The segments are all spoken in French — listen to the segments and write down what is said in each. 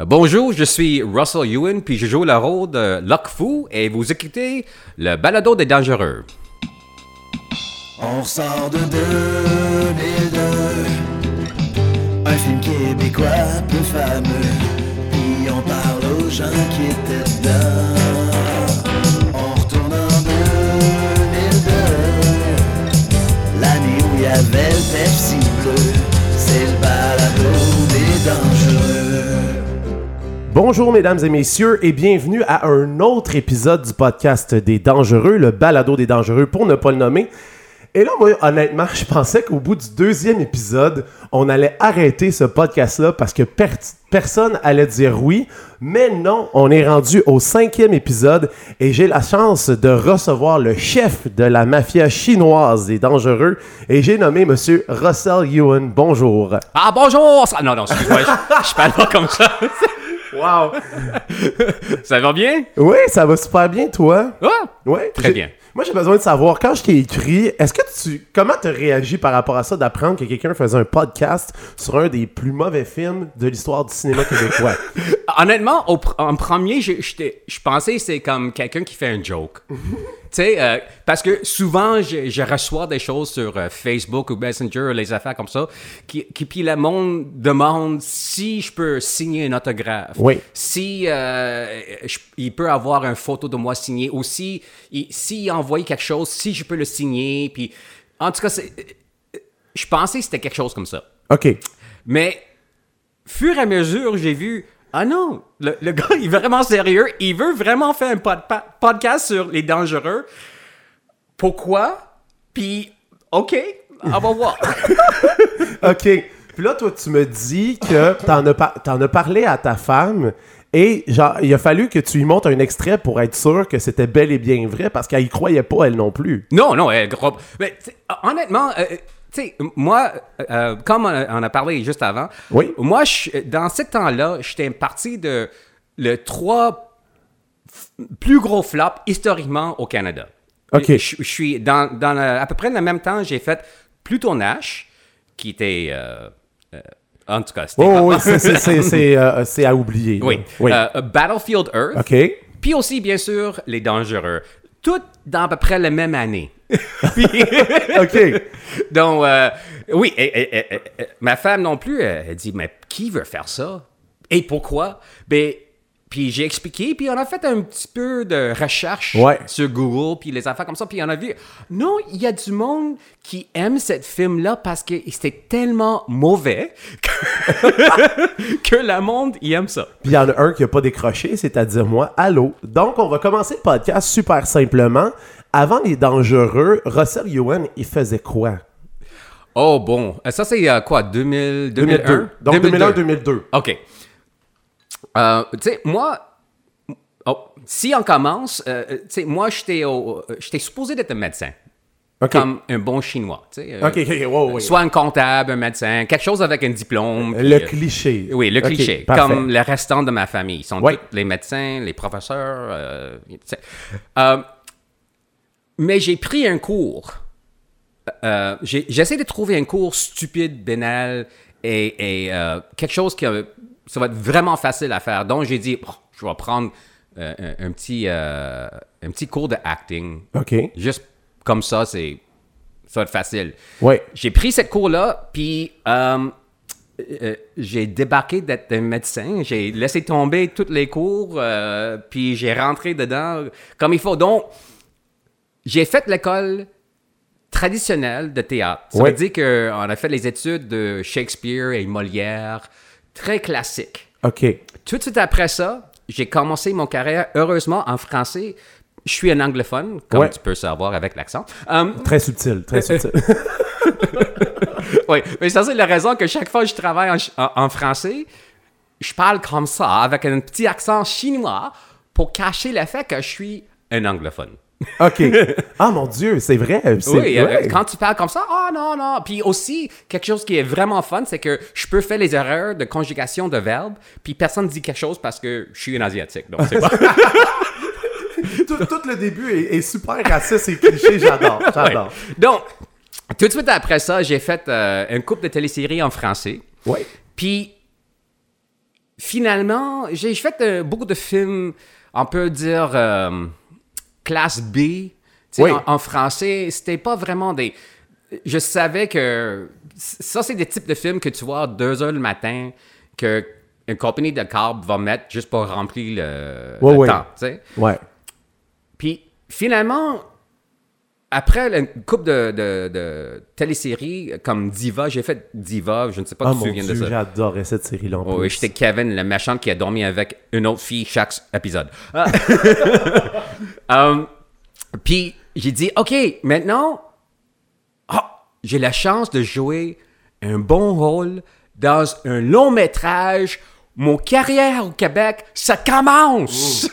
Euh, Bonjour, je suis Russell Ewan, puis je joue le rôle de Luck Fu, et vous écoutez le balado des dangereux. On sort de 2002 Un film québécois peu fameux Puis on parle aux gens qui étaient dedans. On retourne en 2002 L'année où il y avait le Pepsi bleu Bonjour mesdames et messieurs et bienvenue à un autre épisode du podcast des dangereux, le balado des dangereux pour ne pas le nommer. Et là, moi, honnêtement, je pensais qu'au bout du deuxième épisode, on allait arrêter ce podcast-là parce que per- personne allait dire oui. Mais non, on est rendu au cinquième épisode et j'ai la chance de recevoir le chef de la mafia chinoise des dangereux et j'ai nommé Monsieur Russell Ewan. Bonjour. Ah, bonjour! Ça- Non, non, excuse-moi, je, je parle pas comme ça. Wow. ça va bien? Oui, ça va super bien, toi. Ah, Ouais, Très bien. Moi, j'ai besoin de savoir, quand je t'ai écrit, est-ce que tu. Comment tu réagi par rapport à ça d'apprendre que quelqu'un faisait un podcast sur un des plus mauvais films de l'histoire du cinéma québécois? Honnêtement, au pr- en premier, je, je pensais que c'est comme quelqu'un qui fait un joke. tu sais, euh, parce que souvent, je, je reçois des choses sur euh, Facebook ou Messenger, les affaires comme ça, qui, qui puis le monde demande si je peux signer un autographe. Oui. Si euh, je- il peut avoir une photo de moi signée, ou si il, s'il a envoyé quelque chose, si je peux le signer. Puis, en tout cas, c'est- je pensais que c'était quelque chose comme ça. OK. Mais, fur et à mesure, j'ai vu, ah non, le, le gars, il est vraiment sérieux. Il veut vraiment faire un pod- podcast sur les dangereux. Pourquoi? Puis, OK, on va voir. OK. Puis là, toi, tu me dis que t'en as, par- as parlé à ta femme et genre, il a fallu que tu lui montres un extrait pour être sûr que c'était bel et bien vrai parce qu'elle y croyait pas, elle non plus. non, non, gros. Mais, honnêtement, euh, tu sais, moi, euh, comme on a, parlé juste avant, Oui. moi, je- dans ce temps-là, j'étais parti de le trois plus gros flops historiquement au Canada. OK. Je, je suis dans, dans le- à peu près le même temps, j'ai fait Pluton Nash, qui était. euh, euh, en tout cas, c'était. Oh, oui, c'est- euh, c'est à oublier. oui. Oui. Euh, Battlefield Earth. OK. Puis aussi, bien sûr, Les Dangereux. Tout dans à peu près la même année. Puis- OK. Donc, euh, oui, et- et- et- et- ma femme non plus, elle dit, mais qui veut faire ça? Et pourquoi? Ben, puis j'ai expliqué, puis on a fait un petit peu de recherche Ouais. sur Google, puis les affaires comme ça, puis on a vu, non, il y a du monde qui aime cette film-là parce que c'était tellement mauvais que, que le monde, il aime ça. Puis il y en a un qui a pas décroché, c'est-à-dire moi. Allô? Donc, on va commencer le podcast super simplement. Avant les dangereux, Russell Ewan, il faisait quoi? Oh bon, ça c'est euh, quoi, 2000, 2001? 2002. Donc 2001-2002. OK. Euh, tu sais, moi, oh, si on commence, euh, tu sais, moi, j'étais euh, supposé d'être un médecin. Comme un bon chinois, tu sais. euh, wow. Soit un comptable, un médecin, quelque chose avec un diplôme. Le puis, euh, cliché. oui, le cliché. Comme le restant de ma famille. Ils sont tous les médecins, les professeurs. euh, tu sais. Euh, mais j'ai pris un cours. Euh, J'essaie de trouver un cours stupide, banal et, et, euh, quelque chose qui euh, ça va être vraiment facile à faire. Donc j'ai dit, Oh, je vais prendre euh, un, un petit, euh, un petit cours de acting. OK. Juste comme ça, c'est ça va être facile. Oui. J'ai pris cette cours-là, puis euh, j'ai débarqué d'être un médecin. J'ai laissé tomber tous les cours, puis j'ai rentré dedans comme il faut. Donc, j'ai fait l'école traditionnelle de théâtre. Ça Oui. veut dire qu'on a fait les études de Shakespeare et Molière, très classiques. OK. Tout de suite après ça, j'ai commencé mon carrière, heureusement, en français. Je suis un anglophone, comme Ouais. tu peux savoir avec l'accent. Euh, Très subtil, très subtil. Oui, mais ça, c'est la raison que chaque fois que je travaille en- en français, je parle comme ça, avec un petit accent chinois, pour cacher le fait que je suis un anglophone. OK. Ah, mon Dieu, c'est vrai. c'est- Oui, euh, ouais. quand tu parles comme ça, ah non, non. Puis aussi, quelque chose qui est vraiment fun, c'est que je peux faire les erreurs de conjugation de verbes, puis personne ne dit quelque chose parce que je suis un asiatique. Donc, c'est pas. tout, tout le début est, est super raciste et cliché. J'adore. J'adore. Donc, tout de suite après ça, j'ai fait euh, un couple de téléséries en français. Oui. Puis, finalement, j'ai fait euh, beaucoup de films, on peut dire, euh, classe B. Tu sais, Oui. en, en français, c'était pas vraiment des. Je savais que ça, c'est des types de films que tu vois à 2 heures le matin, que une compagnie de câbles va mettre juste pour remplir le, Ouais, le ouais. temps. tu sais. Ouais. Puis finalement, après une couple de, de, de téléséries comme Diva, j'ai fait Diva, je ne sais pas Ah si tu te souviens dieu, de ça. j'adorais cette série-là. Oh, oui, j'étais Kevin, le méchant qui a dormi avec une autre fille chaque épisode. Ah. Um, Puis j'ai dit, OK, maintenant, ah, j'ai la chance de jouer un bon rôle dans un long métrage. Mon carrière au Québec, ça commence!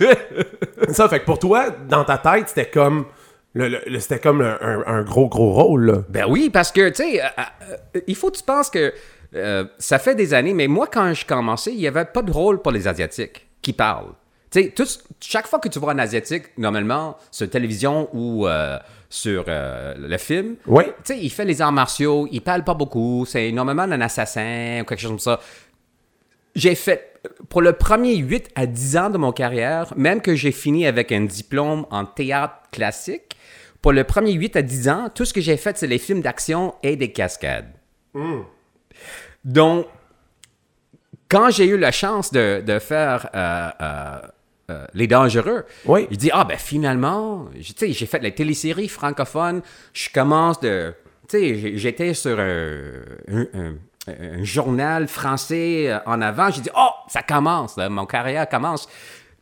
Ça, fait que pour toi, dans ta tête, c'était comme. Le- le- c'était comme un, un- un gros, gros rôle, là. Ben oui, parce que, tu sais, euh, euh, il faut que tu penses que euh, ça fait des années, mais moi, quand je commençais, il n'y avait pas de rôle pour les Asiatiques qui parlent. Tu sais, chaque fois que tu vois un Asiatique, normalement, sur télévision ou euh, sur euh, le film, Oui. tu sais, il fait les arts martiaux, il parle pas beaucoup, c'est normalement un assassin ou quelque chose comme ça. J'ai fait, pour le premier 8 à 10 ans de mon carrière, même que j'ai fini avec un diplôme en théâtre classique, pour le premier 8 à 10 ans, tout ce que j'ai fait, c'est les films d'action et des cascades. Donc, quand j'ai eu la chance de, de faire euh, euh, euh, Les Dangereux, Oui. je dis, ah ben finalement, j'ai fait la télésérie francophone, je commence de... Tu sais, j'ai- j'étais sur un, un- un- un journal français en avant, j'ai dit, oh, ça commence, là, mon carrière commence.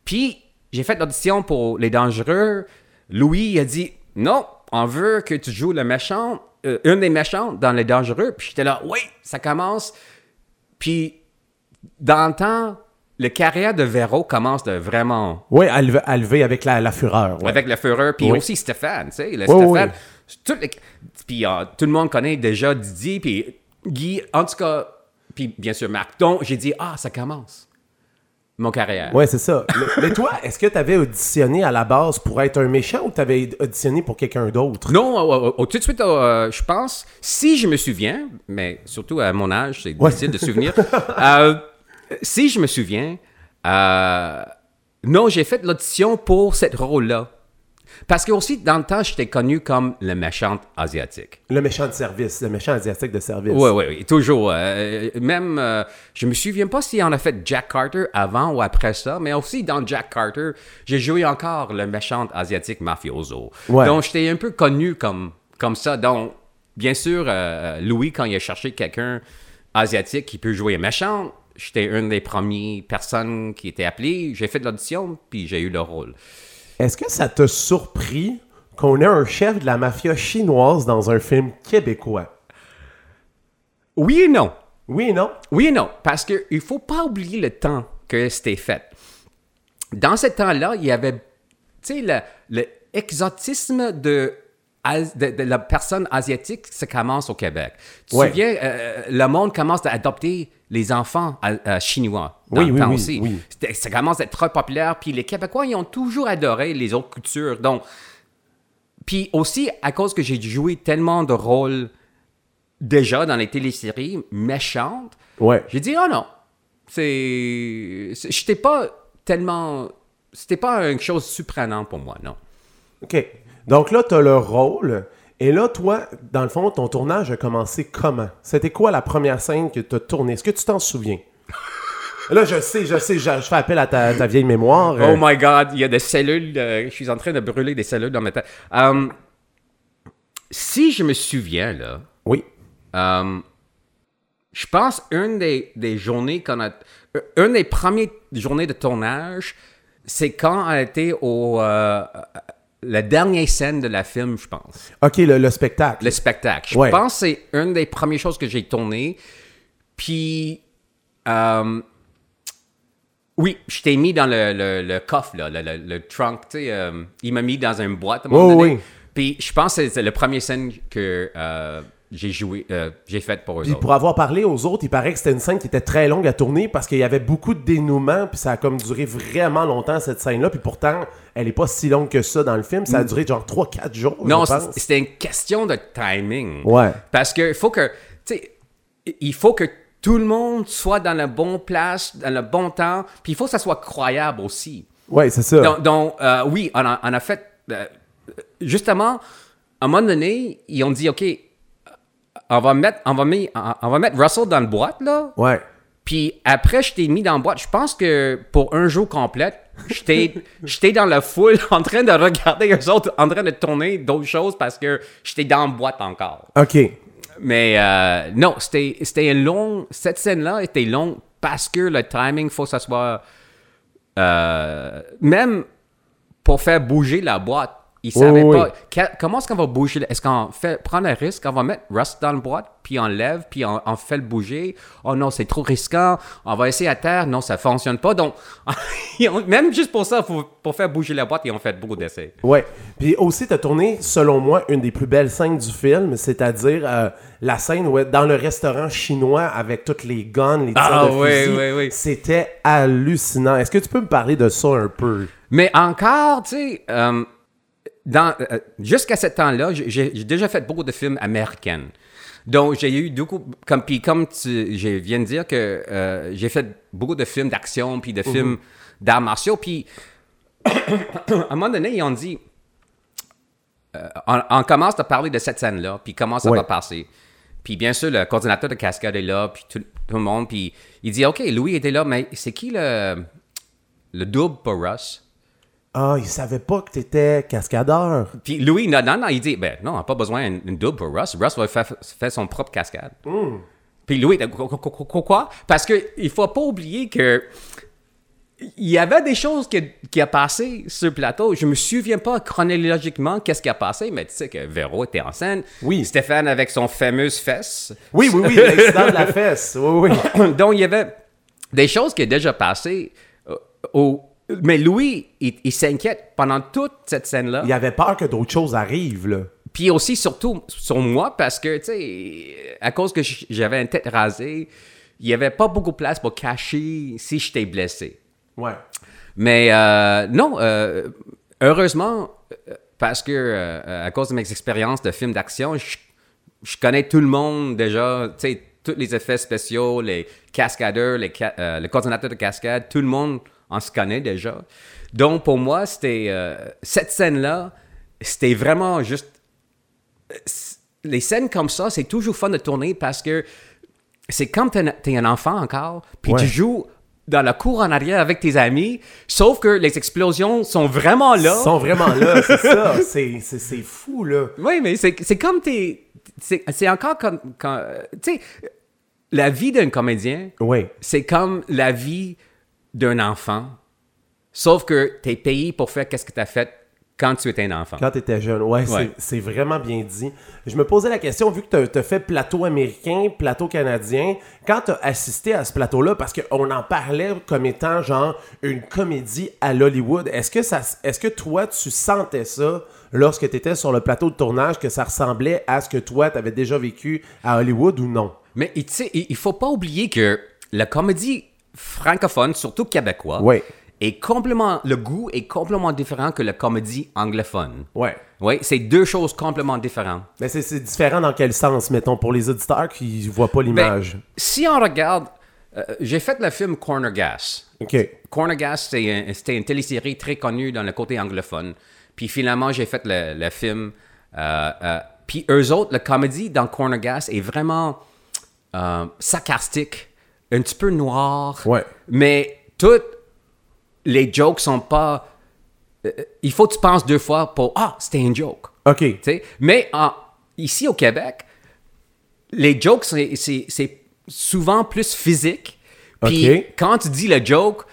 Puis, j'ai fait l'audition pour Les Dangereux. Louis a dit, non, on veut que tu joues le méchant, euh, une des méchants dans Les Dangereux. Puis j'étais là, oui, ça commence. Puis, dans le temps, le carrière de Véro commence de vraiment Oui, à lever, à lever avec la, la fureur. ouais. avec le Fureur, puis Oui. aussi Stéphane, tu sais, le Oui, Stéphane. oui. tout le- puis euh, tout le monde connaît déjà Didier, puis Guy, en tout cas, puis bien sûr Marc. Donc, j'ai dit, ah, ça commence, mon carrière. Ouais, c'est ça. mais, mais toi, est-ce que tu avais auditionné à la base pour être un méchant ou tu avais auditionné pour quelqu'un d'autre? Non, tout de suite, euh, je pense, si je me souviens, mais surtout à mon âge, c'est Ouais. difficile de souvenir. euh, si je me souviens, euh, non, j'ai fait l'audition pour cette rôle-là. Parce que aussi, dans le temps, j'étais connu comme le méchant asiatique. Le méchant de service, le méchant asiatique de service. Oui, oui, oui, toujours. euh, même, euh, je me souviens pas si on a fait Jack Carter avant ou après ça, mais aussi dans Jack Carter, j'ai joué encore le méchant asiatique mafioso. Ouais. Donc, j'étais un peu connu comme, comme ça. Donc, bien sûr, euh, Louis, quand il a cherché quelqu'un asiatique qui peut jouer méchant, j'étais une des premières personnes qui était appelée. J'ai fait de l'audition, puis j'ai eu le rôle. Est-ce que ça t'a surpris qu'on ait un chef de la mafia chinoise dans un film québécois? Oui et non. Oui et non? Oui et non, parce qu'il ne faut pas oublier le temps que c'était fait. Dans ce temps-là, il y avait, tu sais, le, le exotisme de, as- de, de la personne asiatique, ça commence au Québec. Tu Ouais. souviens, euh, le monde commence à adopter les enfants euh, euh, chinois dans Oui, le oui, temps oui, aussi. Ça commence à être très populaire, puis les Québécois, ils ont toujours adoré les autres cultures. Donc, puis aussi, à cause que j'ai joué tellement de rôles déjà dans les téléséries méchantes, Ouais. j'ai dit, oh non, c'est. c'est- J'étais pas tellement. C'était pas une chose surprenante pour moi, non. OK. Donc là, tu as le rôle. Et là, toi, dans le fond, ton tournage a commencé comment? C'était quoi la première scène que tu as tournée? Est-ce que tu t'en souviens? Là, je sais, je sais, je, je fais appel à ta, ta vieille mémoire. euh, Oh my God, il y a des cellules. euh, je suis en train de brûler des cellules dans ma tête. Um, si je me souviens, là, Oui. um, je pense une des, des journées qu'on a. euh, Une des premières journées de tournage, c'est quand on a été au. euh, la dernière scène de la film, je pense. OK, le, le spectacle. Le spectacle. Je Ouais. pense que c'est une des premières choses que j'ai tournées. Puis, euh, oui, je t'ai mis dans le, le, le coffre, là, le, le- le trunk. Tu sais, euh, il m'a mis dans une boîte à un moment Oh, donné. oui. Puis, je pense que c'est- la première scène que euh, j'ai joué, euh, j'ai faite pour eux Puis autres. pour avoir parlé aux autres, il paraît que c'était une scène qui était très longue à tourner parce qu'il y avait beaucoup de dénouements, puis ça a comme duré vraiment longtemps cette scène-là. Puis pourtant, elle est pas si longue que ça dans le film. Ça a duré genre 3-4 jours. Non, c'était une question de timing. Ouais. Parce que faut que, tu sais, il faut que tout le monde soit dans la bonne place, dans le bon temps, puis il faut que ça soit croyable aussi. Ouais, c'est ça. Donc, donc, euh, oui, on a, on a fait. euh, justement, à un moment donné, ils ont dit OK, on va mettre, on va mettre, on va mettre Russell dans le boîte, là. Ouais. Puis après, je t'ai mis dans la boîte. Je pense que pour un jour complet, j'étais dans la foule en train de regarder eux autres en train de tourner d'autres choses parce que j'étais dans la boîte encore. OK. Mais euh, non, c'était une longue. Cette scène-là était longue parce que le timing, faut soit. euh, même pour faire bouger la boîte, ils Oui, savaient oui, pas. comment est-ce qu'on va bouger? Est-ce qu'on fait prendre un risque On va mettre Rust dans la boîte, puis on lève, puis on, on fait le bouger. Oh non, c'est trop risquant. On va essayer à terre. Non, ça fonctionne pas. Donc, même juste pour ça, faut- pour faire bouger la boîte, ils ont fait beaucoup d'essais. Ouais. Puis aussi, t'as tourné, selon moi, une des plus belles scènes du film, c'est-à-dire euh, la scène où, dans le restaurant chinois avec toutes les guns, les tirs Ah, de oui, fusil. oui, oui. C'était hallucinant. Est-ce que tu peux me parler de ça un peu? Mais encore, tu sais, euh, dans, euh, jusqu'à ce temps-là, j'ai j'ai déjà fait beaucoup de films américains. Donc, j'ai eu beaucoup, comme, puis comme tu, je viens de dire que euh, j'ai fait beaucoup de films d'action, puis de films d'arts martiaux, puis à un moment donné, ils ont dit, euh, on, on commence à parler de cette scène-là, puis comment ça Ouais. va passer. Puis bien sûr, le coordinateur de cascade est là, puis tout, tout le monde, puis il dit, OK, Louis était là, mais c'est qui le, le double pour Russ? Ah, il savait pas que t'étais cascadeur. Puis Louis, non, non, non, il dit, ben non, on n'a pas besoin d'une double pour Russ. Russ va faire, faire son propre cascade. Puis Louis, quoi-? Parce qu'il ne faut pas oublier que il y avait des choses qui, qui a passé sur le plateau. Je me souviens pas chronologiquement qu'est-ce qui a passé, mais tu sais que Véro était en scène. Oui. Stéphane avec son fameuse fesse. Oui, oui, oui, l'accident de la fesse. Oui, oui. Donc, il y avait des choses qui ont déjà passé. euh, au... Mais Louis, il, il s'inquiète pendant toute cette scène-là. Il avait peur que d'autres choses arrivent, là. Puis aussi, surtout sur moi, parce que, tu sais, à cause que j'avais une tête rasée, il n'y avait pas beaucoup de place pour cacher si j'étais blessé. Ouais. Mais euh, non, euh, heureusement, euh, parce que euh, à cause de mes expériences de films d'action, je, je connais tout le monde déjà, tu sais, tous les effets spéciaux, les cascadeurs, les ca- le coordinateur de cascade, tout le monde en se connaît déjà. Donc pour moi, c'était euh, cette scène-là, c'était vraiment juste les scènes comme ça, c'est toujours fun de tourner parce que c'est comme t'es un- t'es un enfant encore, puis Ouais. tu joues dans la cour en arrière avec tes amis, sauf que les explosions sont vraiment là. Sont vraiment là, c'est ça. C'est, fou, là. Oui, mais c'est comme t'es... C'est c'est encore comme... quand- Tu sais, la vie d'un comédien, Oui. c'est comme la vie d'un enfant, sauf que t'es payé pour faire qu'est-ce que t'as fait quand tu étais un enfant. Quand tu étais jeune, ouais, c'est- Ouais. c'est vraiment bien dit. Je me posais la question, vu que tu as fait plateau américain, plateau canadien, quand tu as assisté à ce plateau-là, parce qu'on en parlait comme étant genre une comédie à l'Hollywood, est-ce que, ça, est-ce que toi, tu sentais ça lorsque tu étais sur le plateau de tournage, que ça ressemblait à ce que toi, tu avais déjà vécu à Hollywood ou non? Mais tu sais, il il faut pas oublier que la comédie francophone, surtout québécois, Ouais. est complètement, le goût est complètement différent que la comédie anglophone. Ouais. Oui, c'est deux choses complètement différentes. Mais c'est, c'est différent dans quel sens, mettons, pour les auditeurs qui voient pas Ben, l'image? si on regarde, euh, j'ai fait le film Corner Gas. OK. Corner Gas, c'est un- c'était une télésérie très connue dans le côté anglophone. Puis finalement, j'ai fait le, le film. euh, euh, puis eux autres, la comédie dans Corner Gas est vraiment sarcastique, un petit peu noir. Ouais. Mais toutes les jokes sont pas. euh, il faut que tu penses deux fois pour Ah, c'était un joke. OK. Tu sais, Mais en- ici au Québec, les jokes, c'est- souvent plus physique. Puis Ok. quand tu dis le joke,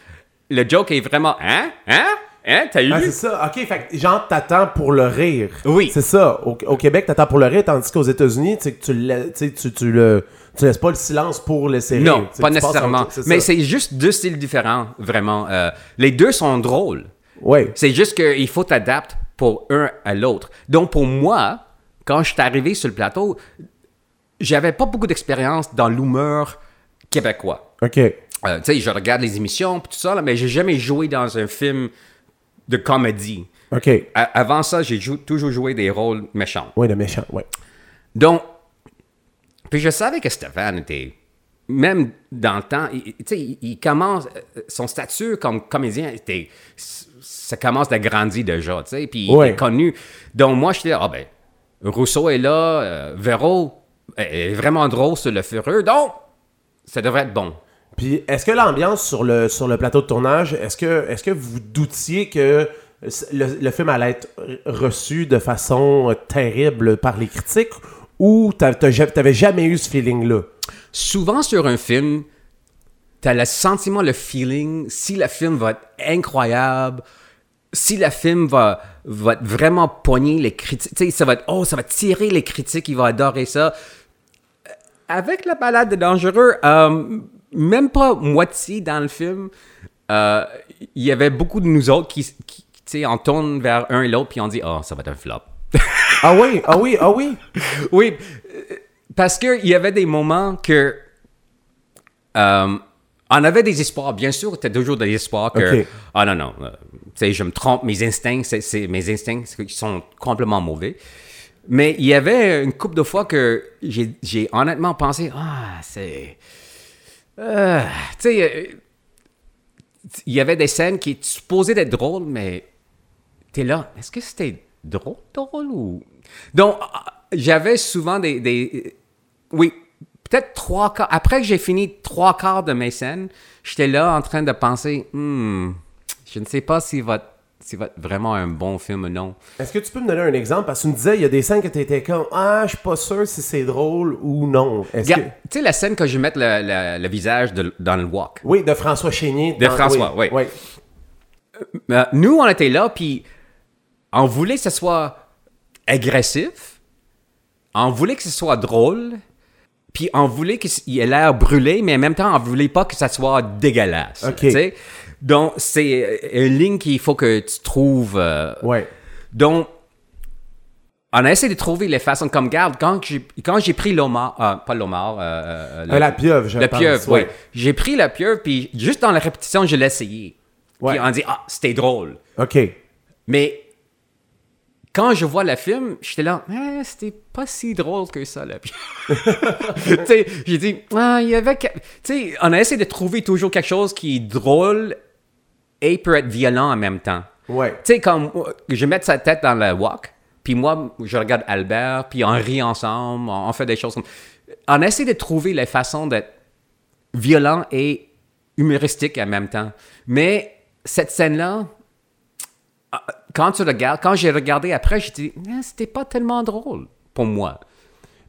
le joke est vraiment Hein? Hein? Hein? T'as eu? Ah, c'est ça. OK, fait que, genre, t'attends pour le rire. Oui. C'est ça. Au, au Québec, t'attends pour le rire, tandis qu'aux États-Unis, tu tu, tu, le, tu laisses pas le silence pour laisser rire. non, pas passes nécessairement. Mais c'est juste deux styles différents, vraiment. Euh, les deux sont drôles. Ouais. C'est juste qu'il faut t'adapter pour un à l'autre. Donc, pour moi, quand je suis arrivé sur le plateau, j'avais pas beaucoup d'expérience dans l'humour québécois. OK. Euh, tu sais, je regarde les émissions tout ça, là, mais j'ai jamais joué dans un film de comédie. OK. A- avant ça, j'ai jou- toujours joué des rôles méchants. Ouais, le méchant, ouais. Donc, puis je savais que Stéphane était même dans le temps, il, il- tu sais, il, il commence, euh, son statut comme comédien, était, ça commence à grandir déjà, tu sais, puis il est connu. Donc moi, je là, ah ben, Rousseau est là, euh, Véro est vraiment drôle sur le fureux, donc ça devrait être bon. Puis est-ce que l'ambiance sur le, sur le plateau de tournage, est-ce que, est-ce que vous doutiez que le, le film allait être reçu de façon euh, terrible par les critiques ou t'as t'avais jamais eu ce feeling-là? souvent sur un film, tu as le sentiment, le feeling, si le film va être incroyable, si le film va, va vraiment pogner les critiques, tu sais, ça va être, oh, ça va tirer les critiques, ils vont adorer ça. Avec la balade de Dangereux, euh, même pas moitié dans le film, euh, il y avait beaucoup de nous autres qui, qui tu sais, on tourne vers un et l'autre, puis on dit, oh, ça va être un flop. Ah oui, ah oui, ah oui. Oui, parce qu'il y avait des moments que. euh, on avait des espoirs, bien sûr, tu as toujours des espoirs que. Ah non, non, euh, tu sais, je me trompe, mes instincts, c'est, mes instincts ils sont complètement mauvais. Mais il y avait une couple de fois que j'ai, j'ai honnêtement pensé, ah, c'est. Euh, euh, il y avait des scènes qui étaient supposées drôles, mais t'es là, est-ce que c'était drôle, drôle ou... Donc, ah, j'avais souvent des... des- oui, peut-être trois quarts... Après que j'ai fini trois quarts de mes scènes, j'étais là en train de penser, hmm, je ne sais pas s'il va, être vraiment un bon film ou non? Est-ce que tu peux me donner un exemple? Parce que tu me disais, il y a des scènes que tu étais comme Ah, je suis pas sûr si c'est drôle ou non. Que... Tu sais la scène que je mets le, le- le visage de- dans le walk? Oui, de François Chénier. De François, oui. oui. Euh, nous, on était là, puis on voulait que ce soit agressif, on voulait que ce soit drôle, puis on voulait qu'il ait l'air brûlé, mais en même temps, on voulait pas que ça soit dégueulasse. Ok. Donc, c'est euh, une ligne qu'il faut que tu trouves. euh, Ouais. donc, on a essayé de trouver les façons comme garde. Quand j'ai, quand j'ai pris l'omar, euh, pas l'omar, euh, Euh, la pieuvre, je la pense, pieuvre, ouais. oui. J'ai pris la pieuvre, puis juste dans la répétition, je l'ai essayé. Ouais. Puis on dit, ah, c'était drôle. OK. Mais quand je vois le film, j'étais là, Eh, c'était pas si drôle que ça, la pieuvre. tu sais, j'ai dit, ah, il y avait. Tu sais, on a essayé de trouver toujours quelque chose qui est drôle et peut être violent en même temps. Ouais. Tu sais, comme je mets sa tête dans le walk, puis moi, je regarde Albert, puis on rit ensemble, on, fait des choses comme. On essaie de trouver les façons d'être violent et humoristique en même temps. Mais cette scène-là, euh, quand tu regardes, quand j'ai regardé après, j'ai dit, Ah, c'était pas tellement drôle pour moi.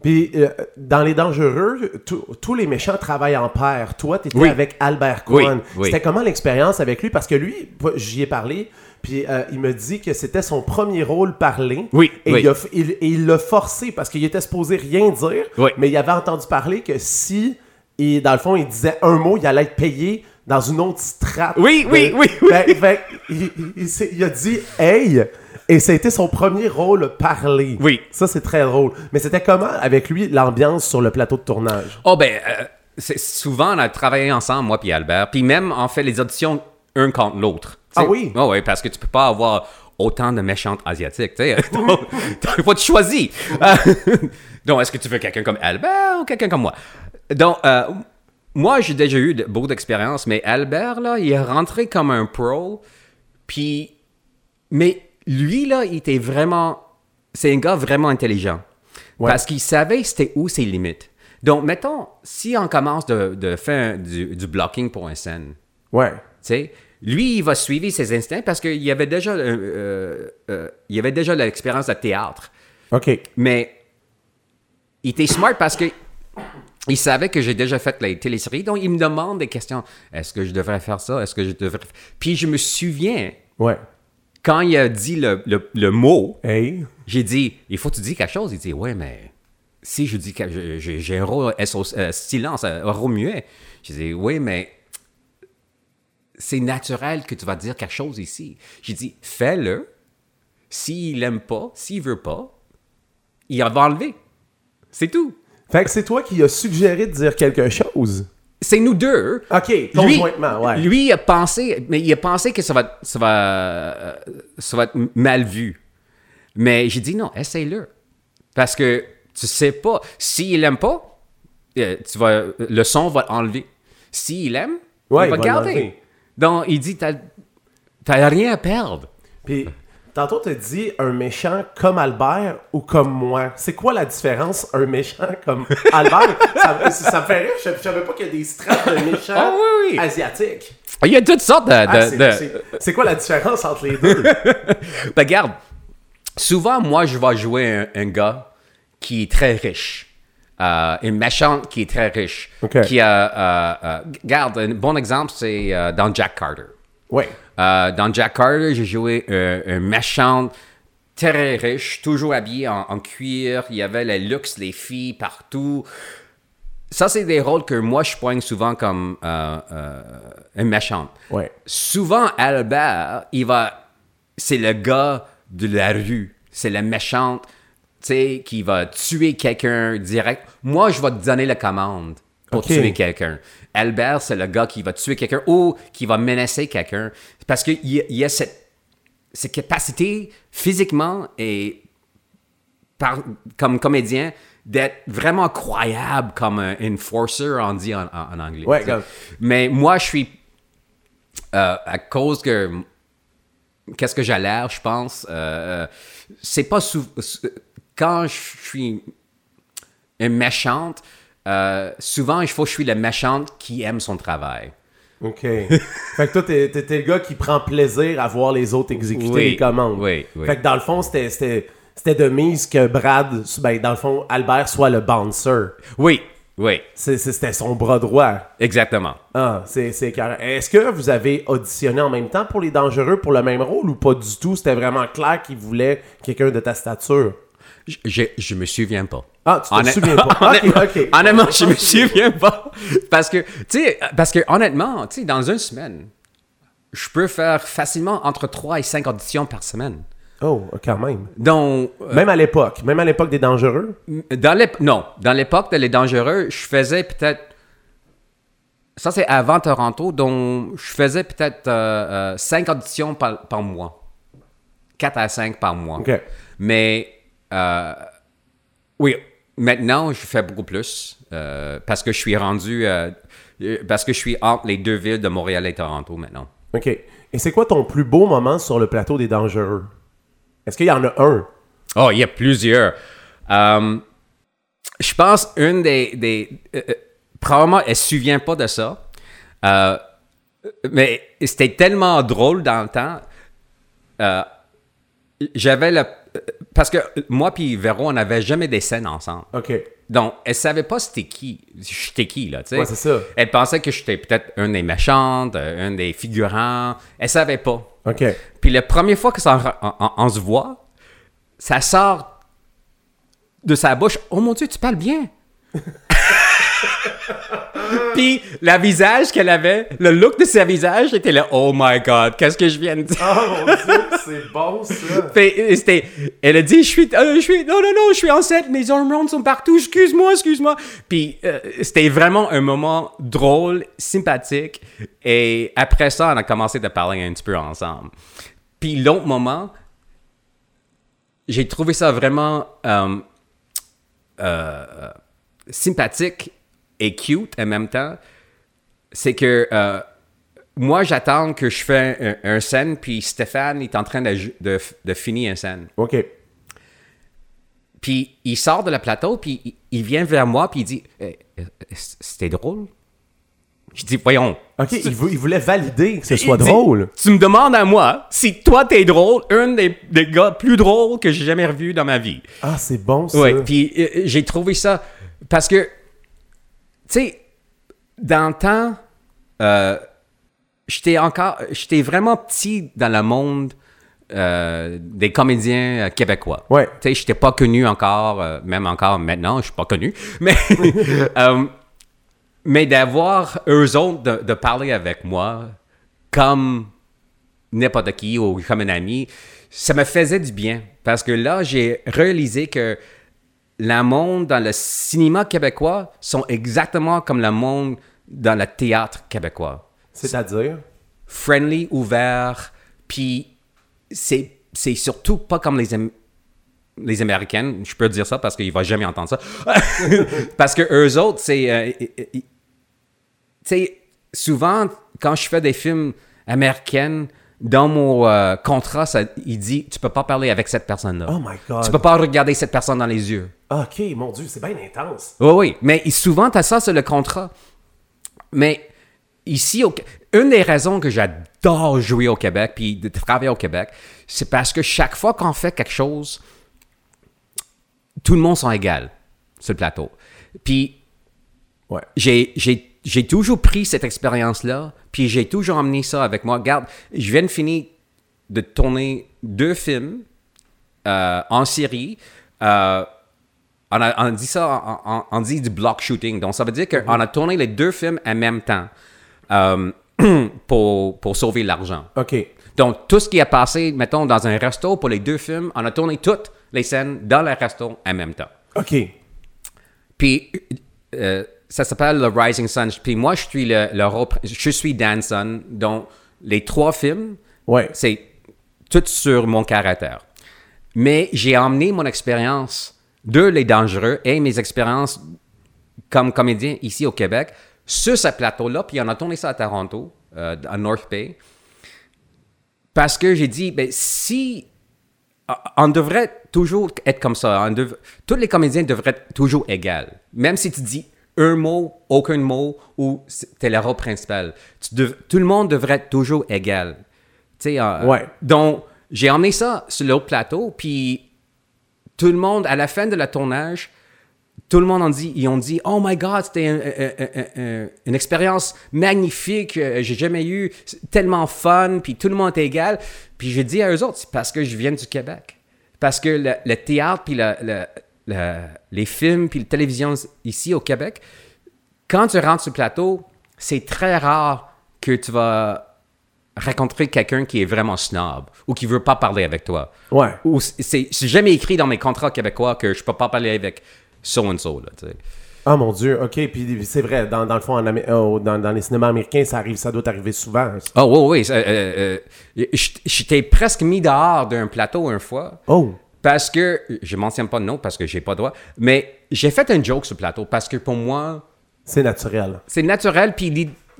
Puis, euh, dans Les Dangereux, tous- les méchants travaillent en paire. Toi, tu étais Oui. avec Albert Oui, Cohen. oui. C'était comment l'expérience avec lui? Parce que lui, j'y ai parlé, puis euh, il me dit que c'était son premier rôle parlé. Oui, Et oui. il il il l'a forcé parce qu'il était supposé rien dire. Oui. Mais il avait entendu parler que si, et dans le fond, il disait un mot, il allait être payé dans une autre strate. Oui, de- oui, oui, oui. Fait- fait- il, il- il il a dit « Hey! » Et ça a été son premier rôle parlé. Oui. Ça, c'est très drôle. Mais c'était comment, avec lui, l'ambiance sur le plateau de tournage? Oh ben, euh, c'est souvent on a travaillé ensemble, moi puis Albert, puis même on fait les auditions un contre l'autre. Ah oui? Oh, oui, parce que tu peux pas avoir autant de méchantes asiatiques, tu T'as pas de choisi. Euh, Donc, est-ce que tu veux quelqu'un comme Albert ou quelqu'un comme moi? Donc, euh, moi, j'ai déjà eu de- beaucoup d'expérience, mais Albert, là, il est rentré comme un pro, puis... Mais lui, là, il était vraiment... C'est un gars vraiment intelligent. Ouais. Parce qu'il savait c'était où ses limites. Donc, mettons, si on commence de, de faire du, du blocking pour une scène, Ouais. tu sais, lui, il va suivre ses instincts parce qu'il avait déjà, euh, euh, euh, il avait déjà l'expérience de théâtre. OK. Mais il était smart parce que il savait que j'ai déjà fait les téléséries, donc il me demande des questions. Est-ce que je devrais faire ça? Est-ce que je devrais... Puis je me souviens, Ouais. Quand il a dit le, le- le mot, Hey. j'ai dit, il faut que tu dis quelque chose. Il dit, ouais, mais si je dis que j'ai un rôle SO euh, silence, un rôle muet. J'ai dit, oui, mais c'est naturel que tu vas dire quelque chose ici. J'ai dit, fais-le. S'il aime pas, s'il veut pas, il va enlever. C'est tout. Fait que c'est toi qui as suggéré de dire quelque chose. C'est nous deux. OK, Lui, conjointement, ouais. lui, il a pensé, mais il a pensé que ça va, ça va, euh, ça va être mal vu. Mais j'ai dit non, essaye-le. Parce que tu sais pas, s'il aime pas, euh, tu vas, le son va enlever. S'il aime, Ouais, il va il va garder. Donc, il dit, t'as t'as rien à perdre. Puis, tantôt, tu dit un méchant comme Albert ou comme moi. C'est quoi la différence, un méchant comme Albert? ça, me- ça me fait rire. Je, je savais pas qu'il y a des strates de méchants Ah oui, oui. asiatiques. Il y a toutes sortes de... Ah, c'est- de- c'est- C'est quoi la différence entre les deux? Ben, regarde, souvent, moi, je vais jouer un, un gars qui est très riche. Euh, une méchante qui est très riche. Ok. Qui a... euh, euh, regarde, un bon exemple, c'est euh, dans Jack Carter. ouais. Euh, dans Jack Carter, j'ai joué un, un méchant très riche, toujours habillé en, en cuir. Il y avait le luxe, les filles partout. Ça, c'est des rôles que moi, je poigne souvent comme euh, euh, un méchant. Ouais. Souvent, Albert, il va... C'est le gars de la rue. C'est le méchant, tu sais, qui va tuer quelqu'un direct. Moi, je vais te donner la commande pour tuer quelqu'un. Albert, c'est le gars qui va tuer quelqu'un ou qui va menacer quelqu'un. Parce qu'il y, a- il y a cette, cette capacité physiquement et par- comme comédien d'être vraiment croyable comme un enforcer, on dit en, anglais. Ouais, comme- Mais moi, je suis... euh, à cause que... Qu'est-ce que j'ai l'air, je pense? euh, c'est pas... sou- sou- quand je suis une méchante, euh, souvent, il faut que je suis la méchante qui aime son travail. OK. fait que toi, t'es, t'es- le gars qui prend plaisir à voir les autres exécuter Oui, les commandes. oui, oui. Fait que dans le fond, c'était, c'était, c'était de mise que Brad, ben, dans le fond, Albert soit le bouncer. Oui, oui, C'est, c'est- c'était son bras droit. exactement. Ah, c'est, c'est carré. Est-ce que vous avez auditionné en même temps pour les dangereux pour le même rôle ou pas du tout? C'était vraiment clair qu'il voulait quelqu'un de ta stature? Je, je, je me souviens pas. Ah, tu te Honnêt- souviens pas. honnêtement, je me souviens pas. Parce que, tu sais, parce que honnêtement, tu sais, dans une semaine, je peux faire facilement entre 3 et 5 auditions par semaine. Oh, quand même. Donc, euh, Même à l'époque. Même à l'époque des dangereux? dans non, dans l'époque de Les Dangereux, je faisais peut-être. Ça, c'est avant Toronto, donc je faisais peut-être 5 auditions par, par mois. 4 à 5 par mois. OK. Mais, euh, oui, maintenant, je fais beaucoup plus euh, parce que je suis rendu. euh, euh, parce que je suis entre les deux villes de Montréal et Toronto maintenant. OK. Et c'est quoi ton plus beau moment sur le plateau des dangereux? Est-ce qu'il y en a un? Oh, il y a plusieurs. Euh, je pense une des. des euh, probablement, elle ne se souvient pas de ça. Euh, mais c'était tellement drôle dans le temps. Euh, J'avais le. Parce que moi puis Véro, on n'avait jamais des scènes ensemble. OK. Donc, elle savait pas c'était qui. J'étais qui, là, tu sais. Ouais, c'est ça. Elle pensait que j'étais peut-être un des méchantes, euh, un des figurants. Elle savait pas. OK. Puis la première fois que ça, on se voit, ça sort de sa bouche. Oh mon Dieu, tu parles bien. Puis le visage qu'elle avait, le look de sa visage était là. Oh my God, qu'est-ce que je viens de dire? Oh mon dieu, c'est bon ça! Fait, euh, c'était, elle a dit, je suis, euh, je suis, non, non, non, je suis enceinte, mes hormones sont partout, excuse-moi, excuse-moi. Puis euh, c'était vraiment un moment drôle, sympathique. Et après ça, on a commencé à parler un petit peu ensemble. Puis l'autre moment, j'ai trouvé ça vraiment euh, sympathique cute en même temps. C'est que euh, moi, j'attends que je fais un, un scène, puis Stéphane est en train de, de, de finir un scène. OK. Puis il sort de la plateau, puis il, il vient vers moi, puis il dit Eh, euh, C'était drôle Je dis Voyons. OK, il, vou- il voulait valider que ce soit Il dit, drôle. Tu me demandes à moi si toi t'es drôle, un des, des gars plus drôles que j'ai jamais revu dans ma vie. Ah, c'est bon ça. Oui, puis euh, j'ai trouvé ça parce que, sais, dans le temps, euh, j'étais encore, j'étais vraiment petit dans le monde euh, des comédiens euh, québécois. Ouais. Tu sais, j'étais pas connu encore, euh, même encore maintenant, je suis pas connu, mais mais d'avoir eux autres de, de parler avec moi comme n'importe qui ou comme un ami, ça me faisait du bien. Parce que là, j'ai réalisé que le monde dans le cinéma québécois sont exactement comme le monde dans le théâtre québécois. C'est-à-dire? Friendly, ouvert, puis c'est, c'est surtout pas comme les... Les Américaines, je peux dire ça parce qu'il va jamais entendre ça. parce que eux autres, c'est. euh, tu sais, souvent, quand je fais des films américains, dans mon euh, contrat, ça, il dit tu peux pas parler avec cette personne-là. Oh my God. Tu peux pas regarder cette personne dans les yeux. Ok, mon Dieu, c'est bien intense. Oui, oui. Mais souvent, tu as ça sur le contrat. Mais ici, au... une des raisons que j'adore jouer au Québec puis de travailler au Québec, c'est parce que chaque fois qu'on fait quelque chose, tout le monde sont égales sur le plateau. Puis Ouais. j'ai, j'ai, j'ai toujours pris cette expérience-là, puis j'ai toujours emmené ça avec moi. Regarde, je viens de finir de tourner deux films euh, en série. Euh, on, a- on dit ça, on, dit du block shooting. Donc, ça veut dire qu'on a tourné les deux films en même temps euh, pour, pour sauver l'argent. Ok. Donc, tout ce qui a passé, mettons, dans un resto pour les deux films, on a tourné toutes les scènes dans le resto en même temps. Ok. Puis, euh, ça s'appelle The Rising Sun. Puis moi, je suis le, le je suis Danson. Donc, les trois films, Ouais. c'est tout sur mon caractère. Mais j'ai emmené mon expérience de Les Dangereux et mes expériences comme comédien ici au Québec sur ce plateau-là. Puis on a tourné ça à Toronto, euh, à North Bay. Parce que j'ai dit, ben, si on devrait toujours être comme ça. On dev- Tous les comédiens devraient être toujours égaux. Même si tu dis un mot, aucun mot, ou t'es le rôle principal. Tu dev- Tout le monde devrait être toujours égal. Euh, Ouais. Donc, j'ai emmené ça sur l'autre plateau, puis tout le monde, à la fin de la tournage, tout le monde en dit, ils ont dit, oh my God, c'était un- un- un- un- une expérience magnifique, euh, j'ai jamais eu, tellement fun, puis tout le monde est égal. Puis je dis à eux autres, c'est parce que je viens du Québec. Parce que le, théâtre, puis le- le- le- les films, puis la télévision ici au Québec, quand tu rentres sur le plateau, c'est très rare que tu vas rencontrer quelqu'un qui est vraiment snob ou qui veut pas parler avec toi. Ouais. Ou c'est- jamais écrit dans mes contrats québécois que je peux pas parler avec so and so là, tu sais. Ah mon Dieu, ok. Puis c'est vrai, dans, dans le fond, en euh, dans, dans les cinémas américains, ça arrive, ça doit arriver souvent. Oh oui, oui. ça, euh, euh, j- J'étais presque mis dehors d'un plateau une fois. Oh. Parce que, je mentionne pas de nom parce que j'ai pas droit, mais j'ai fait un joke sur le plateau parce que pour moi, C'est naturel. c'est naturel, puis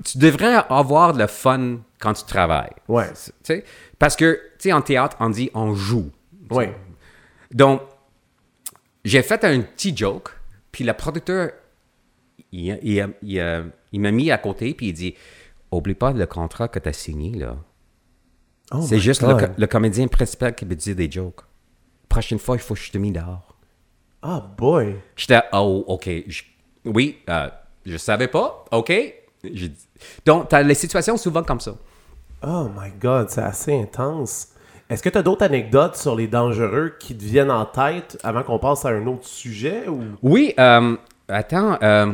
tu devrais avoir le fun quand tu travailles. Ouais. Tu sais? Parce que, tu sais, en théâtre, on dit on joue. Ouais. Donc, j'ai fait un petit joke, puis le producteur, il, il il il m'a mis à côté, puis il dit Oublie pas le contrat que tu as signé, là. Oh C'est juste le, comédien principal qui me dit des jokes. Prochaine fois, il faut que je te mette dehors. Ah boy. J'étais, oh, OK. Je- oui, euh, je savais pas. OK. J'ai dit- Donc, tu as les situations souvent comme ça. Oh my God, c'est assez intense. Est-ce que tu as d'autres anecdotes sur les dangereux qui te viennent en tête avant qu'on passe à un autre sujet ou? Oui, euh, attends. euh,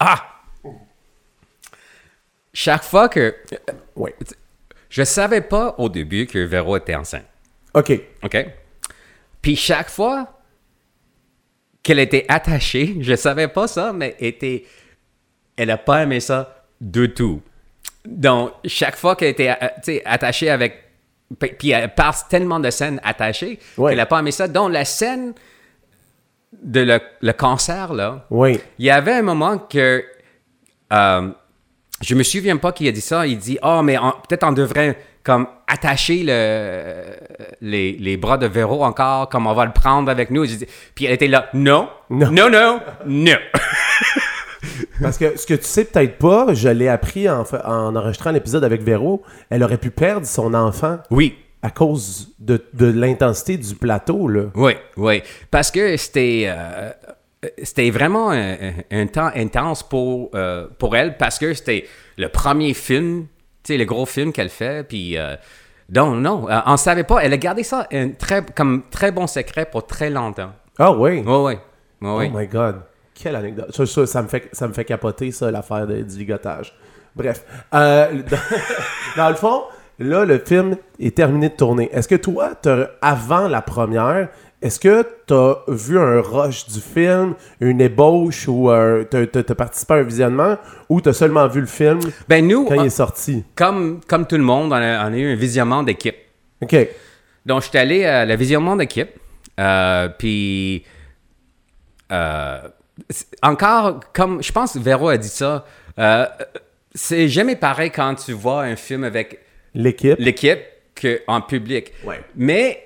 Ah! Chaque fois que. Ouais. Je savais pas au début que Véro était enceinte. OK. OK? Puis chaque fois qu'elle était attachée, je savais pas ça, mais était, elle a pas aimé ça du tout. Donc, chaque fois qu'elle était euh, attachée avec. Puis elle passe tellement de scènes attachées Ouais. qu'elle a pas aimé ça. Donc, la scène de le, le cancer, là, Oui. il y avait un moment que. euh, je me souviens pas qui a dit ça. Il dit Oh, mais peut-être on devrait comme attacher le, les, les bras de Véro encore, comme on va le prendre avec nous. Puis elle était là Non, Non. non, non, non. Parce que ce que tu sais peut-être pas, je l'ai appris en, en enregistrant l'épisode avec Véro, elle aurait pu perdre son enfant Oui, à cause de, de l'intensité du plateau, là. oui, oui. Parce que c'était. euh, c'était vraiment un, un- un temps intense pour, euh, pour elle parce que c'était le premier film, tu sais, le gros film qu'elle fait. Puis, euh, non, non, on ne savait pas. Elle a gardé ça un très, comme très bon secret pour très longtemps. Ah oui. Oui, oui. oui. Oh my God. Quelle anecdote. Ça, ça, ça me, fait, ça me fait capoter, ça, l'affaire de- du ligotage. Bref. Euh, dans, dans le fond, là, le film est terminé de tourner. Est-ce que toi, avant la première, est-ce que tu as vu un rush du film, une ébauche ou euh, t'as as, participé à un visionnement ou tu as seulement vu le film Ben nous, quand il on- est sorti? comme, comme tout le monde, on a, on a eu un visionnement d'équipe. OK. Donc, j'étais allé à la visionnement d'équipe. Euh, puis, euh, encore, comme je pense que Véro a dit ça, euh, c'est jamais pareil quand tu vois un film avec L'équipe. l'équipe qu'en public. Ouais. Mais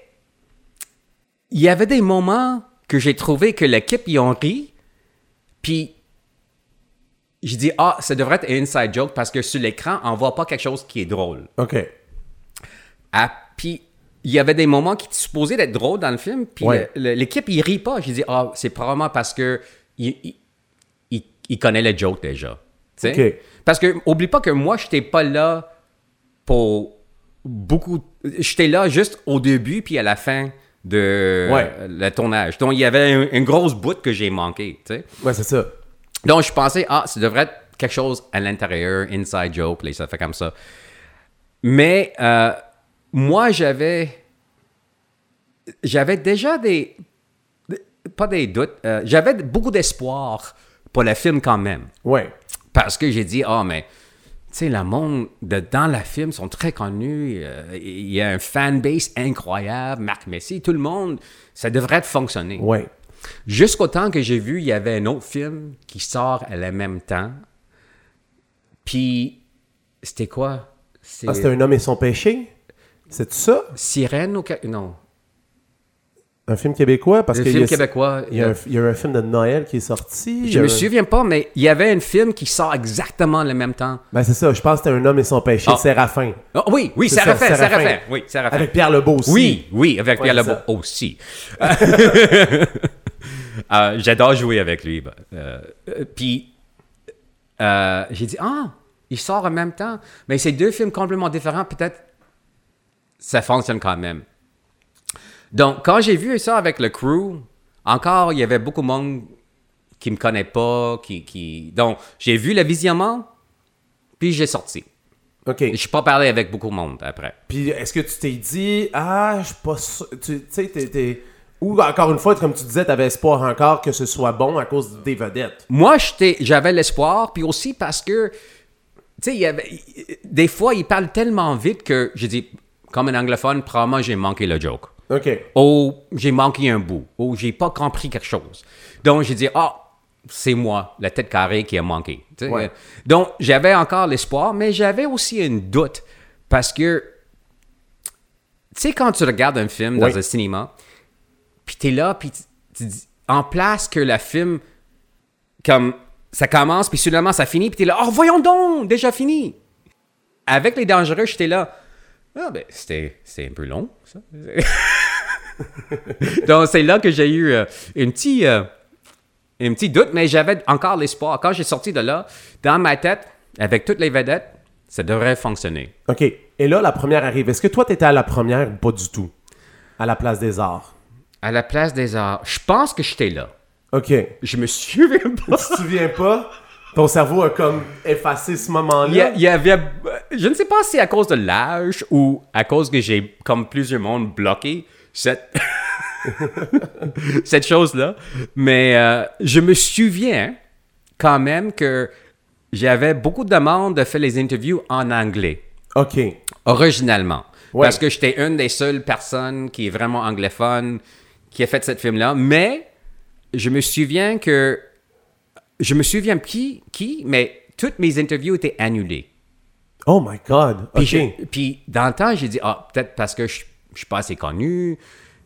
il y avait des moments que j'ai trouvé que l'équipe, ils ont ri. Puis j'ai dit, ah, ça devrait être un inside joke parce que sur l'écran, on voit pas quelque chose qui est drôle. OK. Ah, puis il y avait des moments qui étaient supposés d'être drôles dans le film, puis Ouais. l'équipe, il rit pas. J'ai dit, ah, c'est probablement parce que il, il, il- il connaît le joke déjà. Tu sais? Ok. Parce que, oublie pas que moi, j'étais pas là pour beaucoup. J'étais là juste au début, puis à la fin de Ouais. le tournage. Donc, il y avait un- une grosse bout que j'ai manqué, tu sais? Ouais, c'est ça. Donc, je pensais, ah, ça devrait être quelque chose à l'intérieur, inside joke, là, ça fait comme ça. Mais euh, moi, j'avais. J'avais déjà des. Pas des doutes. euh, j'avais beaucoup d'espoir pour le film quand même. Ouais. Parce que j'ai dit, ah, mais. Tu sais, le monde de, dans la film sont très connus. euh, Il y a un fanbase incroyable. Marc Messi, tout le monde. Ça devrait fonctionner. Ouais. Jusqu'au temps que j'ai vu, il y avait un autre film qui sort à la même temps. Puis, c'était quoi? C'est Ah, c'était un homme et son péché? C'est ça? Sirène ou... Non. Un film québécois? Parce qu'il y film a- québécois. Il y, a un, il y a un film de Noël qui est sorti. Je me souviens pas, mais il y avait un film qui sort exactement le même temps. Ben, c'est ça. Je pense que c'était un homme et son péché. Ah. Séraphin. Ah, oui, oui, Séraphin. refait. Oui, refait. Avec Pierre Lebeau aussi. Oui, oui, avec Ouais, Pierre Lebeau aussi. Euh, J'adore jouer avec lui. ben, euh, euh, Puis, euh, j'ai dit, ah, il sort en même temps. Mais c'est deux films complètement différents. Peut-être ça fonctionne quand même. Donc, quand j'ai vu ça avec le crew, encore, il y avait beaucoup de monde qui me connaît pas. Qui, qui... Donc, j'ai vu le visionnement, puis j'ai sorti. OK. Je suis pas parlé avec beaucoup de monde après. Puis est-ce que tu t'es dit, ah, je suis pas sûr. Tu tu sais, t'es- Ou encore une fois, comme tu disais, t'avais espoir encore que ce soit bon à cause des vedettes. Moi, j'avais l'espoir, puis aussi parce que, tu sais, des fois, il parle tellement vite que j'ai dit, comme un anglophone, probablement j'ai manqué le joke. OK. Ou j'ai manqué un bout. Ou j'ai pas compris quelque chose. Donc, j'ai dit, ah, c'est moi, la tête carrée qui a manqué. Ouais. Donc, j'avais encore l'espoir, mais j'avais aussi un doute parce que, tu sais, quand tu regardes un film dans Oui. un cinéma, puis t'es là, puis en place que le film, comme, ça commence, puis soudainement ça finit, puis t'es là, oh, voyons donc, déjà fini. Avec les dangereux, j'étais là, ah, ben, c'était un peu long, ça. Donc, c'est là que j'ai eu euh, une petite, euh, un petit doute, mais j'avais encore l'espoir. Quand j'ai sorti de là, dans ma tête, avec toutes les vedettes, ça devrait fonctionner. OK. Et là, la première arrive. Est-ce que toi, t'étais à la première ou pas du tout? À la place des arts? À la place des arts, je pense que j'étais là. OK. Tu Je me souviens pas. te souviens pas? Ton cerveau a comme effacé ce moment-là? Il y, avait. Je ne sais pas si à cause de l'âge ou à cause que j'ai, comme plusieurs monde, bloqué cette. cette chose-là. Mais euh, je me souviens quand même que j'avais beaucoup de demandes de faire les interviews en anglais, OK. originalement. Ouais. Parce que j'étais une des seules personnes qui est vraiment anglophone qui a fait cette film-là. Mais je me souviens que. Je me souviens qui, qui, mais toutes mes interviews étaient annulées. Oh my God. Puis, je- puis dans le temps, j'ai dit, ah, peut-être parce que je ne suis pas assez connu.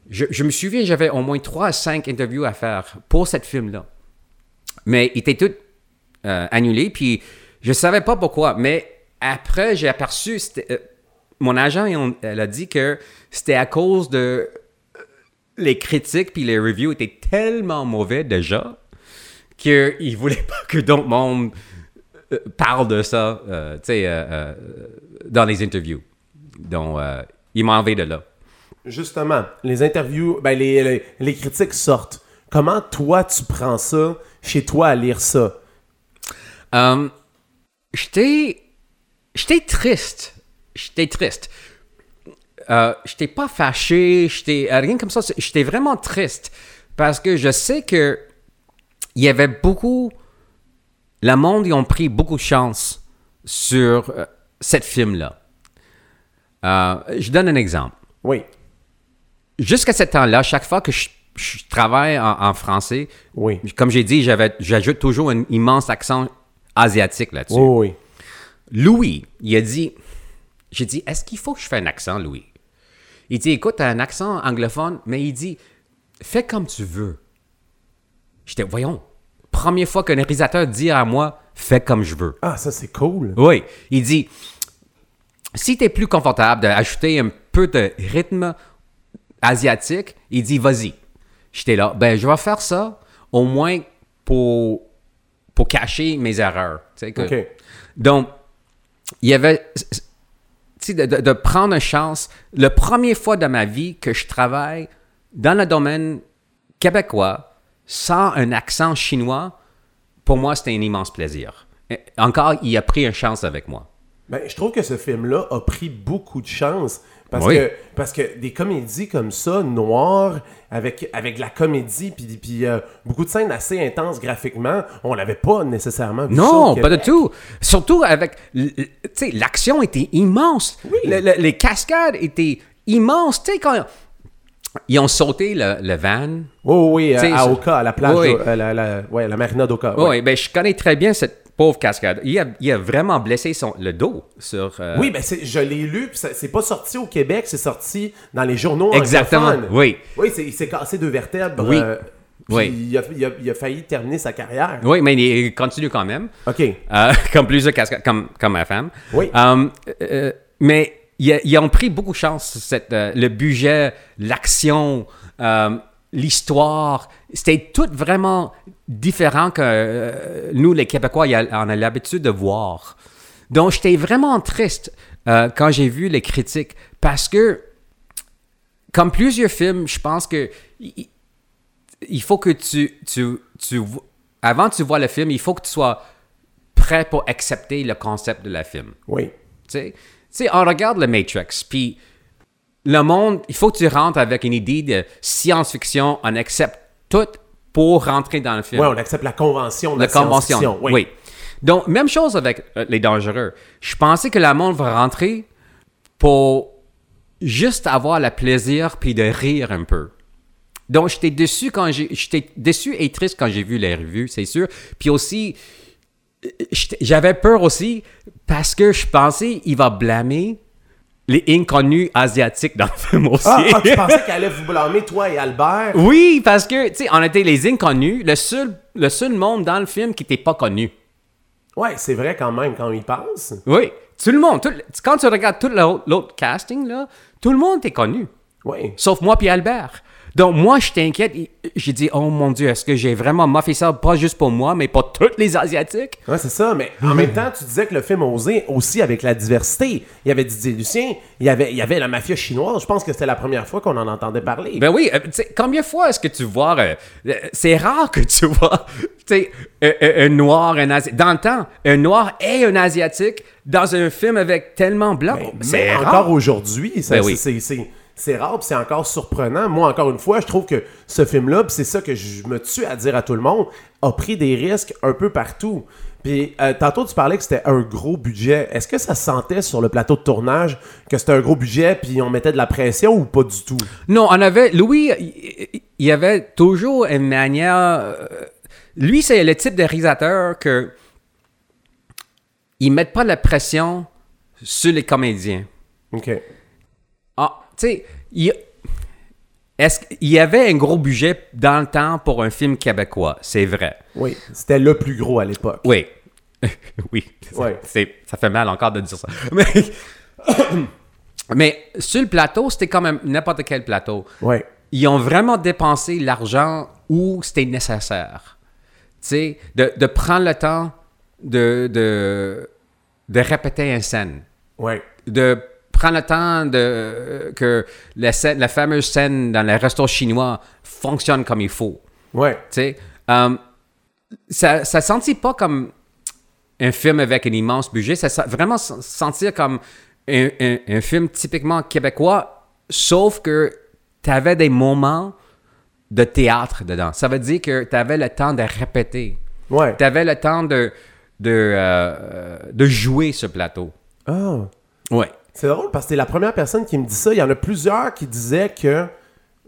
Je, je me souviens, j'avais au moins trois à cinq interviews à faire pour cette film-là. Mais ils étaient toutes euh, annulés, puis je savais pas pourquoi. Mais après, j'ai aperçu, euh, mon agent, elle a dit que c'était à cause de euh, les critiques puis les reviews étaient tellement mauvais déjà qu'il ne voulait pas que d'autres monde euh, parle de ça, euh, tu sais, euh, euh, dans les interviews. Donc, euh, il m'a enlevé de là. Justement, les interviews, ben les, les, les critiques sortent. Comment toi, tu prends ça chez toi à lire ça? Euh, j'étais, j'étais triste. J'étais triste. J'étais pas fâché, j'étais rien comme ça. J'étais vraiment triste parce que je sais que il y avait beaucoup. Le monde, ils ont pris beaucoup de chance sur euh, cette film-là. Euh, je donne un exemple. Oui. jusqu'à ce temps-là, chaque fois que je, je travaille en, en français, Oui. comme j'ai dit, j'ajoute toujours un immense accent asiatique là-dessus. Oui, oui. Louis, il a dit, j'ai dit, est-ce qu'il faut que je fasse un accent, Louis? Il dit, écoute, t'as un accent anglophone, mais il dit, fais comme tu veux. J'étais, voyons, première fois qu'un réalisateur dit à moi, fais comme je veux. Ah, ça, c'est cool. Oui, il dit, si tu es plus confortable d'ajouter un peu de rythme asiatique, il dit, vas-y. J'étais là, ben, je vais faire ça au moins pour, pour cacher mes erreurs. Tu sais, que-. Donc, il y avait, tu sais, de, de- de prendre une chance. La première fois de ma vie que je travaille dans le domaine québécois sans un accent chinois, pour moi, c'était un immense plaisir. Et encore, il a pris une chance avec moi. Ben, je trouve que ce film-là a pris beaucoup de chance. Parce, Oui. que, parce que des comédies comme ça, noires, avec, avec de la comédie, puis, puis euh, beaucoup de scènes assez intenses graphiquement, on l'avait pas nécessairement vu Non, pas du tout. Surtout avec, l'action était immense. Le- le- les cascades étaient immenses. Tu sais, quand ils ont sauté le, le van. Oui, à Oka, à la plage, Oui. de- à la, la- ouais, la marina d'Oka. Oui, ouais. ben je connais très bien cette pauvre cascade. Il a, il a vraiment blessé son, le dos sur. euh, Oui, ben je l'ai lu, c'est pas sorti au Québec, c'est sorti dans les journaux Exactement, oui. Oui, c'est- il s'est cassé deux vertèbres. Oui. euh, Oui. Il, a, il a- il a failli terminer sa carrière. Oui, mais il continue quand même. OK. Euh, comme plusieurs cascades, comme, comme ma femme. Oui. Euh, mais ils, ont pris beaucoup de chance. Cette, euh, le budget, l'action, euh, l'histoire, c'était tout vraiment différent que euh, nous, les Québécois, on a l'habitude de voir. Donc, j'étais vraiment triste quand j'ai vu les critiques parce que, comme plusieurs films, je pense que il- il faut que tu, tu, tu avant que tu vois le film, il faut que tu sois prêt pour accepter le concept de la film. Oui. Tu sais, sais, on regarde le Matrix, puis le monde, il faut que tu rentres avec une idée de science-fiction, on accepte tout pour rentrer dans le film. Ouais, on accepte la convention de la la, convention. Oui. Donc, même chose avec euh, les dangereux. Je pensais que le monde va rentrer pour juste avoir le plaisir puis de rire un peu. Donc, j'étais déçu quand j'ai, j'étais déçu et triste quand j'ai vu les revues, c'est sûr. Puis aussi, euh, j'avais peur aussi parce que je pensais il va blâmer les inconnus asiatiques dans le film aussi. Ah, ah, tu pensais qu'elle allait vous blâmer, toi et Albert? Oui, parce que, tu sais, on était les inconnus, le seul, le seul monde dans le film qui n'était pas connu. Ouais, c'est vrai quand même, quand on y pense. Oui, tout le monde. tout quand tu regardes tout l'autre l'autre casting, là, tout le monde est connu. Oui. Sauf moi puis Albert. Donc, moi, je t'inquiète. J'ai dit, oh mon Dieu, est-ce que j'ai vraiment moffé ça, pas juste pour moi, mais pour tous les Asiatiques? Ouais, c'est ça, mais en même temps, tu disais que le film osait aussi avec la diversité. Il y avait Didier Lucien, il y avait, il y avait la mafia chinoise. Je pense que c'était la première fois qu'on en entendait parler. Ben oui, euh, combien de fois est-ce que tu vois... euh, euh, c'est rare que tu vois, tu sais, un, noir, un asiatique... Dans le temps, un noir et un asiatique dans un film avec tellement blanc. Mais- c'est encore aujourd'hui, ça- Ben oui. c'est- c'est rare, c'est encore surprenant. Moi, encore une fois, je trouve que ce film-là, c'est ça que je me tue à dire à tout le monde, a pris des risques un peu partout. Puis euh, tantôt, tu parlais que c'était un gros budget. Est-ce que ça se sentait sur le plateau de tournage que c'était un gros budget, puis on mettait de la pression ou pas du tout? Non, on avait. Louis, il y avait toujours une manière. euh, Lui, c'est le type de réalisateur que. Il met pas la pression sur les comédiens. OK. Tu sais, il. Est-ce qu'il y avait un gros budget dans le temps pour un film québécois? C'est vrai. Oui, c'était le plus gros à l'époque. Oui. oui. Ouais. C'est- Ça fait mal encore de dire ça. Mais, mais sur le plateau, c'était quand même n'importe quel plateau. Ouais. ils ont vraiment dépensé l'argent où c'était nécessaire. Tu sais, de, de prendre le temps de, de, de répéter une scène. De prendre le temps de, que la, scène, la fameuse scène dans les restaurants chinois fonctionne comme il faut. Ouais. Tu sais, euh, ça, ça sentit pas comme un film avec un immense budget. Ça sent vraiment sentir comme un, un- un film typiquement québécois, sauf que tu avais des moments de théâtre dedans. Ça veut dire que tu avais le temps de répéter. Ouais. Tu avais le temps de, de, euh, de jouer ce plateau. Ah. Ouais. C'est drôle parce que t'es la première personne qui me dit ça. Il y en a plusieurs qui disaient que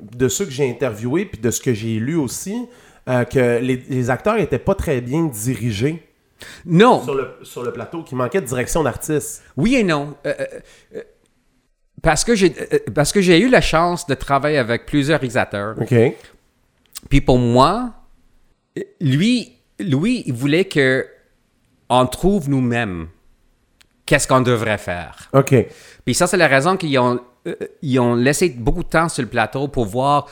de ceux que j'ai interviewés, puis de ce que j'ai lu aussi, euh, que les, les acteurs étaient pas très bien dirigés Non, sur le, sur le plateau, qu'il manquait de direction d'artiste. oui et non. Euh, parce que j'ai euh, parce que j'ai eu la chance de travailler avec plusieurs réalisateurs. OK. Puis pour moi, lui, lui, il voulait que on trouve nous-mêmes qu'est-ce qu'on devrait faire. OK. Puis ça, c'est la raison qu'ils ont, euh, ils ont laissé beaucoup de temps sur le plateau pour voir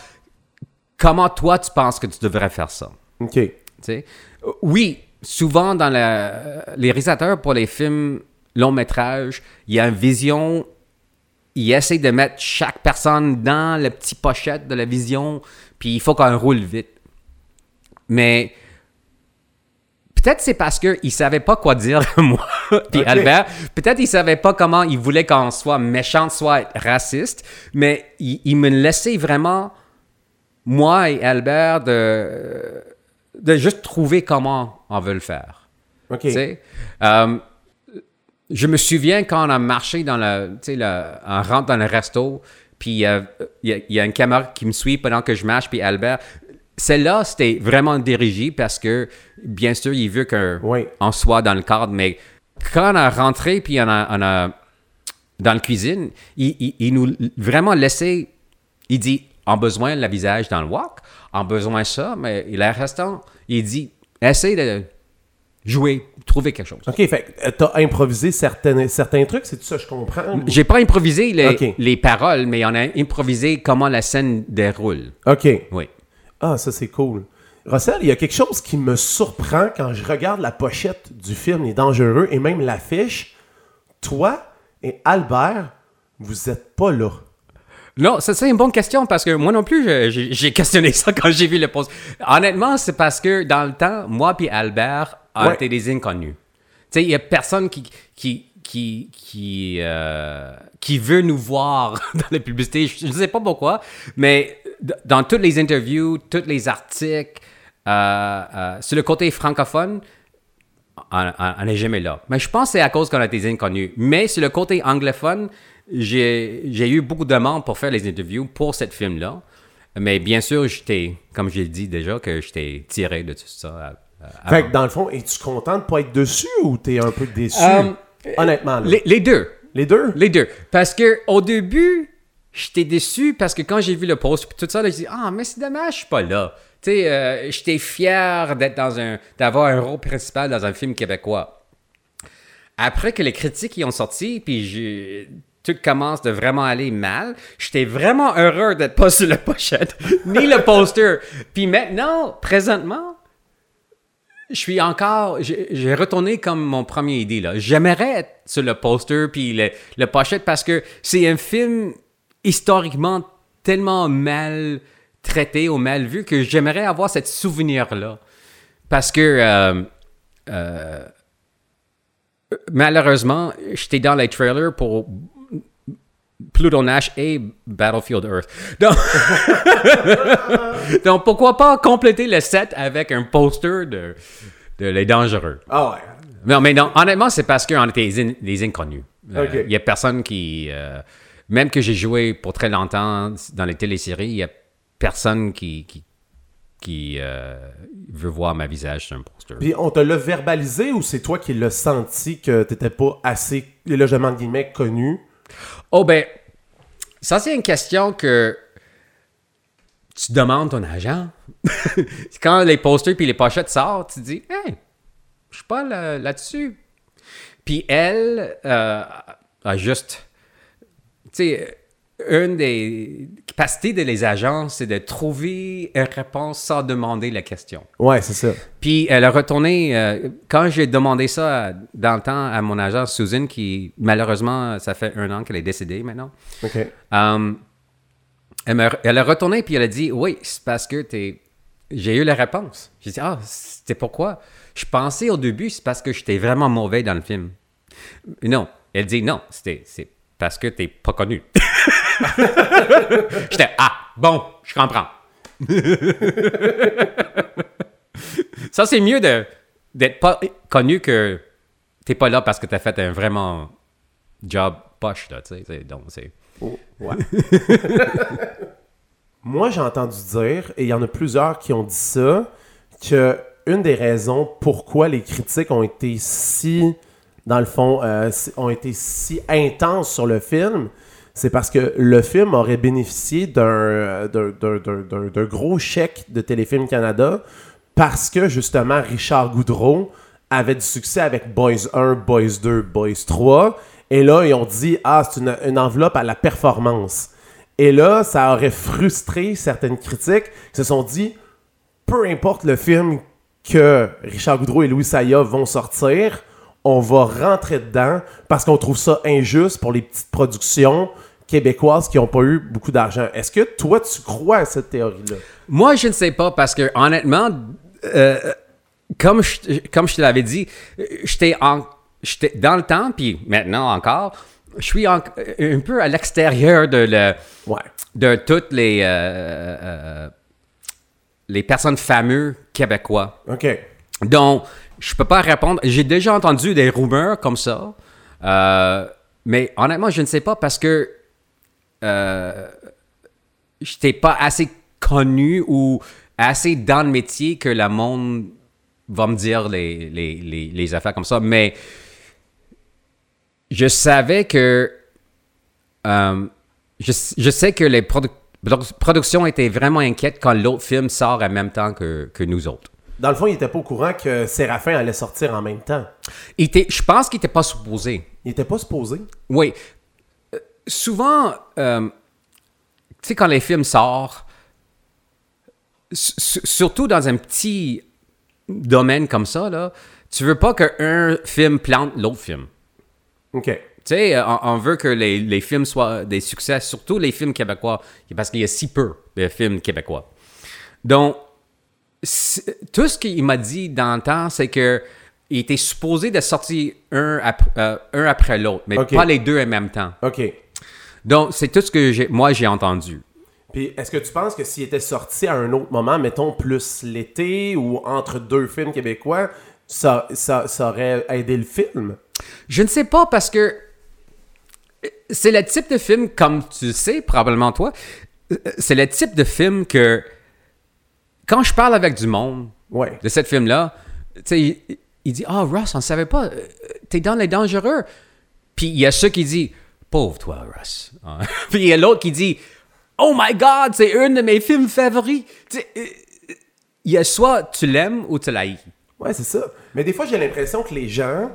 comment toi, tu penses que tu devrais faire ça. OK. tu sais. Euh, Oui, souvent dans la- les réalisateurs pour les films long métrage, il y a une vision, ils essaient de mettre chaque personne dans la petite pochette de la vision, puis il faut qu'on roule vite. Mais peut-être c'est parce qu'ils ne savaient pas quoi dire, moi, puis. Albert. Peut-être ils ne savaient pas comment ils voulaient qu'on soit méchant, soit raciste, mais ils me laissaient vraiment, moi et Albert, de, de juste trouver comment on veut le faire. OK. Euh, je me souviens quand on a marché dans le, tu sais, le- on rentre dans le resto, puis euh, il y, a- il y a une caméra qui me suit pendant que je marche, puis Albert, celle-là, c'était vraiment dirigé parce que, bien sûr, il veut qu'on Oui. soit dans le cadre, mais quand on a rentré, puis on a, on a- dans la cuisine, il, il- il nous vraiment laissé, il dit, en besoin de la visage dans le wok, en besoin ça, mais il est restant, il dit, essaye de jouer, trouver quelque chose. OK, fait t'as improvisé certains, certains trucs, c'est tout ça, je comprends. J'ai pas improvisé les, les paroles, mais on a improvisé comment la scène déroule. OK. Oui. Ah, ça, c'est cool. Russell, il y a quelque chose qui me surprend quand je regarde la pochette du film Les Dangereux et même l'affiche. Toi et Albert, vous êtes pas là. Non, ça c'est une bonne question parce que moi non plus, j'ai questionné ça quand j'ai vu le post. Honnêtement, c'est parce que dans le temps, moi puis Albert, on Ouais. était des inconnus. Tu sais, il y a personne qui qui qui qui euh, qui veut nous voir dans la publicité. Je ne sais pas pourquoi, mais dans toutes les interviews, tous les articles, euh, euh, sur le côté francophone, on n'est jamais là. Mais je pense que c'est à cause qu'on a des inconnus. Mais sur le côté anglophone, j'ai eu beaucoup de demandes pour faire les interviews pour cette film-là. Mais bien sûr, j'étais, comme j'ai dit déjà, que j'étais tiré de tout ça. euh, avant. Fait que dans le fond, es-tu content de pas être dessus ou t'es un peu déçu? Euh, Honnêtement, les, les deux. Les deux? Les deux. Parce que au début, j'étais déçu parce que quand j'ai vu le post puis tout ça, j'ai dit Ah, mais c'est dommage, je suis pas là. Tu sais, euh, j'étais fier d'être dans un. d'avoir un rôle principal dans un film québécois. Après que les critiques y ont sorti, puis tout commence de vraiment aller mal, j'étais vraiment heureux d'être pas sur la pochette, ni le poster. Puis maintenant, présentement, je suis encore. J'ai j'ai retourné comme mon premier idée. là. J'aimerais être sur le poster puis le, le pochette parce que c'est un film historiquement tellement mal traité ou mal vu que j'aimerais avoir ce souvenir-là. Parce que. euh, euh, malheureusement, j'étais dans les trailers pour Pluto Nash et Battlefield Earth. Donc, donc pourquoi pas compléter le set avec un poster de, de Les Dangereux. Ah ouais. Non, mais non, honnêtement, c'est parce qu'on était des, in- des inconnus. Euh, Il Ok. y a personne qui... même que j'ai joué pour très longtemps dans les téléséries, il y a personne qui, qui, qui euh, veut voir ma visage sur un poster. Puis on te l'a verbalisé ou c'est toi qui l'as senti que t'étais pas assez, demande guillemets, connu? Oh ben, ça c'est une question que tu demandes ton agent. Quand les posters puis les pochettes sortent, tu dis, hey, je suis pas là- là-dessus. puis elle euh, a juste, sais, une des capacités de les agents, c'est de trouver une réponse sans demander la question. Ouais, c'est ça. Puis elle a retourné, euh, quand j'ai demandé ça dans le temps à mon agent Susan, qui malheureusement, ça fait un an qu'elle est décédée maintenant, OK. euh, elle, m'a- elle a retourné puis elle a dit Oui, c'est parce que t'es. J'ai eu la réponse. J'ai dit Ah, c'était pourquoi? Je pensais au début, c'est parce que j'étais vraiment mauvais dans le film. Non. Elle dit Non, c'était c'est parce que t'es pas connu. J'étais Ah, bon, je comprends. Ça, c'est mieux de d'être pas connu que t'es pas là parce que t'as fait un vraiment job poche, là, tu sais. Donc, c'est. Oh, ouais. Moi, j'ai entendu dire, et il y en a plusieurs qui ont dit ça, que une des raisons pourquoi les critiques ont été si, dans le fond, euh, ont été si intenses sur le film, c'est parce que le film aurait bénéficié d'un d'un- gros chèque de Téléfilm Canada parce que justement Richard Goudreau avait du succès avec Boys 1, Boys 2, Boys 3. Et là, ils ont dit Ah, c'est une, une enveloppe à la performance. Et là, ça aurait frustré certaines critiques qui se sont dit peu importe le film que Richard Goudreau et Louis Saya vont sortir, on va rentrer dedans parce qu'on trouve ça injuste pour les petites productions québécoises qui n'ont pas eu beaucoup d'argent. Est-ce que toi, tu crois à cette théorie-là? Moi, je ne sais pas parce que honnêtement, euh, comme je, comme je te l'avais dit, euh, j'étais en, j'étais dans le temps, puis maintenant encore, je suis en- un peu à l'extérieur de le, Ouais. de toutes les euh, euh, les personnes fameuses québécois. OK. Donc, je peux pas répondre. J'ai déjà entendu des rumeurs comme ça, euh, mais honnêtement, je ne sais pas parce que euh, j'étais pas assez connu ou assez dans le métier que le monde va me dire les, les, les, affaires comme ça. Mais je savais que euh, je, je sais que les produ- produ- productions étaient vraiment inquiètes quand l'autre film sort en même temps que, que nous autres. Dans le fond, il était pas au courant que Séraphin allait sortir en même temps. Il était, je pense qu'il n'était pas supposé. Il était pas supposé. Oui. Euh, souvent, euh, tu sais, quand les films sortent, su- su- surtout dans un petit domaine comme ça, là, tu veux pas qu'un film plante l'autre film. OK. Tu sais, on, veut que les, les films soient des succès, surtout les films québécois, parce qu'il y a si peu de films québécois. Donc, tout ce qu'il m'a dit dans le temps, c'est que il était supposé de sortir un, euh, un après l'autre, mais pas les deux en même temps. OK. Donc, c'est tout ce que moi j'ai entendu. Puis, est-ce que tu penses que s'il était sorti à un autre moment, mettons plus l'été ou entre deux films québécois, ça, ça, ça aurait aidé le film? Je ne sais pas parce que euh, c'est le type de film, comme tu sais, probablement toi, euh, c'est le type de film que quand je parle avec du monde Ouais. de cette film-là, tu sais, il, il dit Ah, Russ, on ne savait pas, euh, t'es dans les dangereux. Puis il y a ceux qui disent Pauvre toi, Russ. Hein? Puis il y a l'autre qui dit Oh my God, c'est un de mes films favoris. Tu sais, euh, il y a soit tu l'aimes ou tu l'haïs. Ouais, c'est ça. Mais des fois, j'ai l'impression que les gens,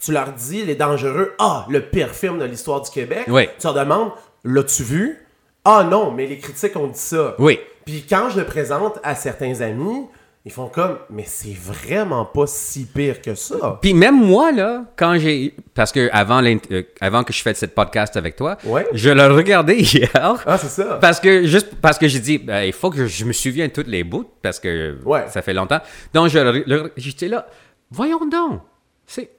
tu leur dis, les dangereux, ah, le pire film de l'histoire du Québec. Oui. Tu leur demandes, l'as-tu vu? Ah non, mais les critiques ont dit ça. Oui. Puis quand je le présente à certains amis, ils font comme, mais c'est vraiment pas si pire que ça. Puis même moi, là, quand j'ai. Parce que avant, euh, avant que je fasse cette podcast avec toi, Ouais. je l'ai regardé hier. Ah, c'est ça. Parce que, juste parce que j'ai dit, ben, il faut que je me souvienne toutes les bouts, parce que Ouais. ça fait longtemps. Donc, j'étais là, voyons donc, c'est.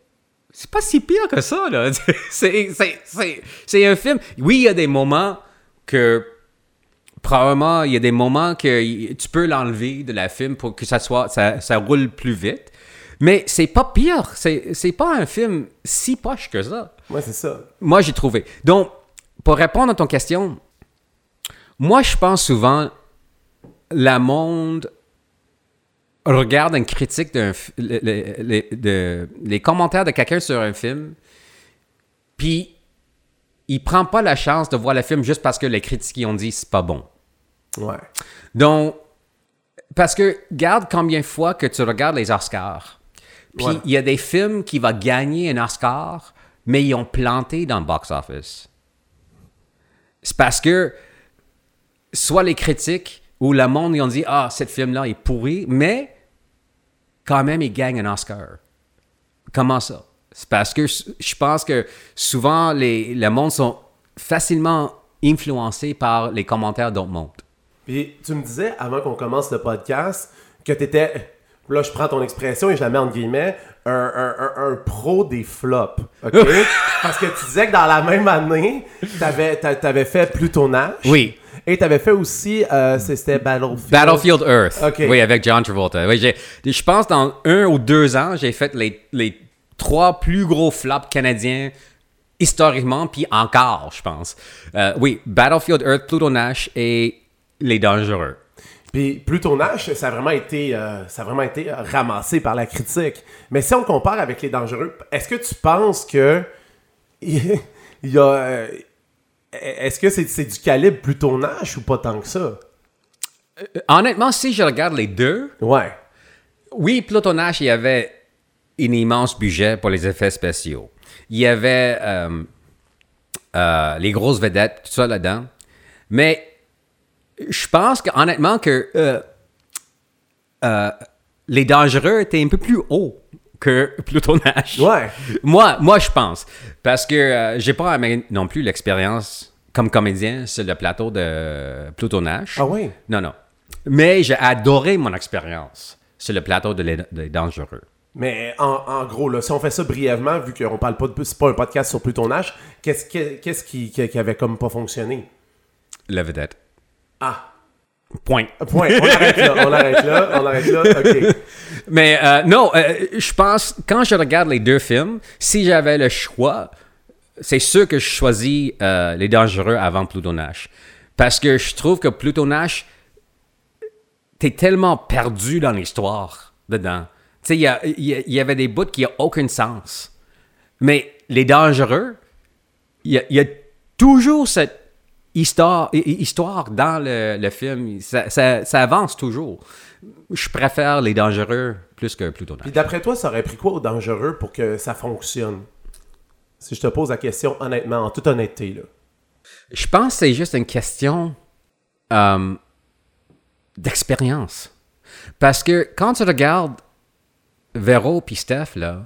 C'est pas si pire que ça, là. C'est, c'est, c'est, c'est un film. Oui, il y a des moments que. Probablement, il y a des moments que tu peux l'enlever de la film pour que ça soit. Ça, ça roule plus vite. Mais c'est pas pire. C'est, c'est pas un film si poche que ça. Ouais, c'est ça. Moi, j'ai trouvé. Donc, pour répondre à ton question, moi, je pense souvent, le monde regarde une critique d'un fi- le- le- le- de- les commentaires de quelqu'un sur un film, puis il prend pas la chance de voir le film juste parce que les critiques ont dit c'est pas bon. Ouais. Donc, parce que garde combien de fois que tu regardes les Oscars, puis il Ouais. y a des films qui vont gagner un Oscar, mais ils ont planté dans le box-office. C'est parce que soit les critiques ou le monde, ils ont dit Ah, ce film-là est pourri, mais quand même, il gagne un Oscar. Comment ça? C'est parce que je pense que souvent, les, le monde sont facilement influencés par les commentaires d'autres mondes. Puis tu me disais, avant qu'on commence le podcast, que t'étais, là je prends ton expression et je la mets entre guillemets, un, un- un- un pro des flops, OK? Parce que tu disais que dans la même année, t'avais, t'a- t'avais fait Plutonage. Oui. Et t'avais fait aussi, euh, c'était Battlefield. Battlefield Earth. Ok. Oui, avec John Travolta. Oui, je pense dans un ou deux ans, j'ai fait les, les trois plus gros flops canadiens historiquement, puis encore, je pense. Euh, oui, Battlefield Earth, Pluto Nash et Les Dangereux. Puis Pluto Nash, ça a vraiment été, euh, ça a vraiment été euh, ramassé par la critique. Mais si on compare avec les dangereux, est-ce que tu penses que il y a, euh, est-ce que c'est, c'est du calibre Pluto Nash ou pas tant que ça? Honnêtement, si je regarde les deux, Ouais. oui, Pluto Nash, il y avait un immense budget pour les effets spéciaux. Il y avait euh, euh, les grosses vedettes, tout ça là-dedans. Mais je pense que, honnêtement que euh, euh, les dangereux étaient un peu plus hauts que Pluto Nash. Ouais. Moi, moi, je pense. Parce que euh, j'ai pas non plus l'expérience comme comédien sur le plateau de Pluto Nash. Ah oui? Non, non. Mais j'ai adoré mon expérience sur le plateau de Les, des Dangereux. Mais en, en gros, là, si on fait ça brièvement, vu qu'on parle pas de, c'est pas un podcast sur Pluto Nash, qu'est-ce, que- qu'est-ce qui avait comme pas fonctionné? La vedette. Ah. Point. Point. On arrête là. On arrête là. On arrête là. Ok. Mais euh, non, euh, je pense, quand je regarde les deux films, si j'avais le choix, c'est sûr que je choisis euh, Les Dangereux avant Pluto Nash. Parce que je trouve que Pluto Nash, t'es tellement perdu dans l'histoire dedans. Tu sais, il y, a- y a- il y avait des bouts qui n'ont aucun sens. Mais Les Dangereux, il y y a toujours cette histoire, hi- hi- histoire dans le, le film. Ça, ça- ça avance toujours. Je préfère Les Dangereux plus que Pluto Nash. Puis d'après toi, ça aurait pris quoi au dangereux pour que ça fonctionne? Si je te pose la question honnêtement, en toute honnêteté, là. Je pense que c'est juste une question euh, d'expérience. Parce que quand tu regardes Véro puis Steph, là,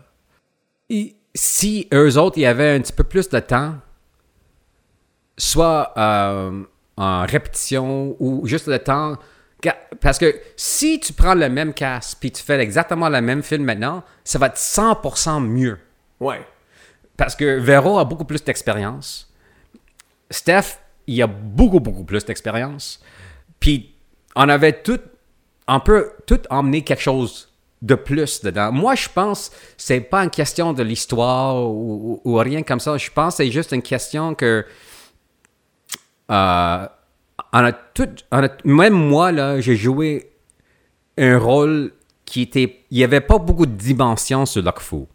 ils- si eux autres, il y avait un petit peu plus de temps, soit euh, en répétition ou juste le temps. Parce que si tu prends le même cast puis tu fais exactement le même film maintenant, ça va être 100% mieux. Ouais. Parce que Véro a beaucoup plus d'expérience. Steph, il a beaucoup, beaucoup plus d'expérience. Puis, on avait tout, on peut tout emmener quelque chose de plus dedans. Moi, je pense que c'est pas une question de l'histoire ou, ou- ou rien comme ça. Je pense que c'est juste une question que euh, on a tout, on a- même moi, là, j'ai joué un rôle qui était... Il n'y avait pas beaucoup de dimensions sur Lokfu.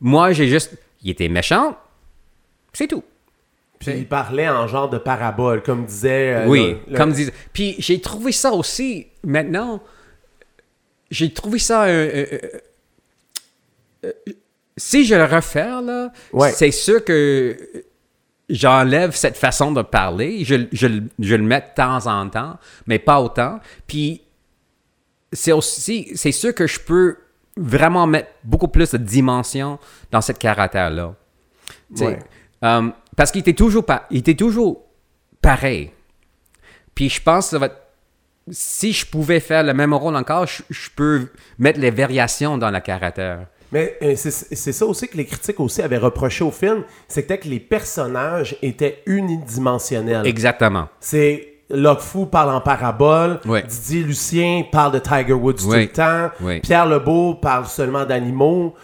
Moi, j'ai juste... Il était méchant, c'est tout. Puis il parlait en genre de parabole, comme disait. euh, oui, le- le- comme disait. Puis j'ai trouvé ça aussi, maintenant, j'ai trouvé ça... euh, euh, euh, euh, si je le refais, là, Ouais. c'est sûr que j'enlève cette façon de parler. Je, je, le- je le mets de temps en temps, mais pas autant. Puis c'est aussi, c'est sûr que je peux vraiment mettre beaucoup plus de dimension dans cette caractère-là. Ouais. euh, parce qu'il était toujours il était toujours pareil. Puis je pense que ça va être- si je pouvais faire le même rôle encore, je, je peux mettre les variations dans le caractère. Mais euh, c'est ça aussi que les critiques aussi avaient reproché au film, c'était que les personnages étaient unidimensionnels. Exactement. C'est Locfou parle en parabole, Ouais. Didier Lucien parle de Tiger Woods tout le temps. Pierre Lebeau parle seulement d'animaux.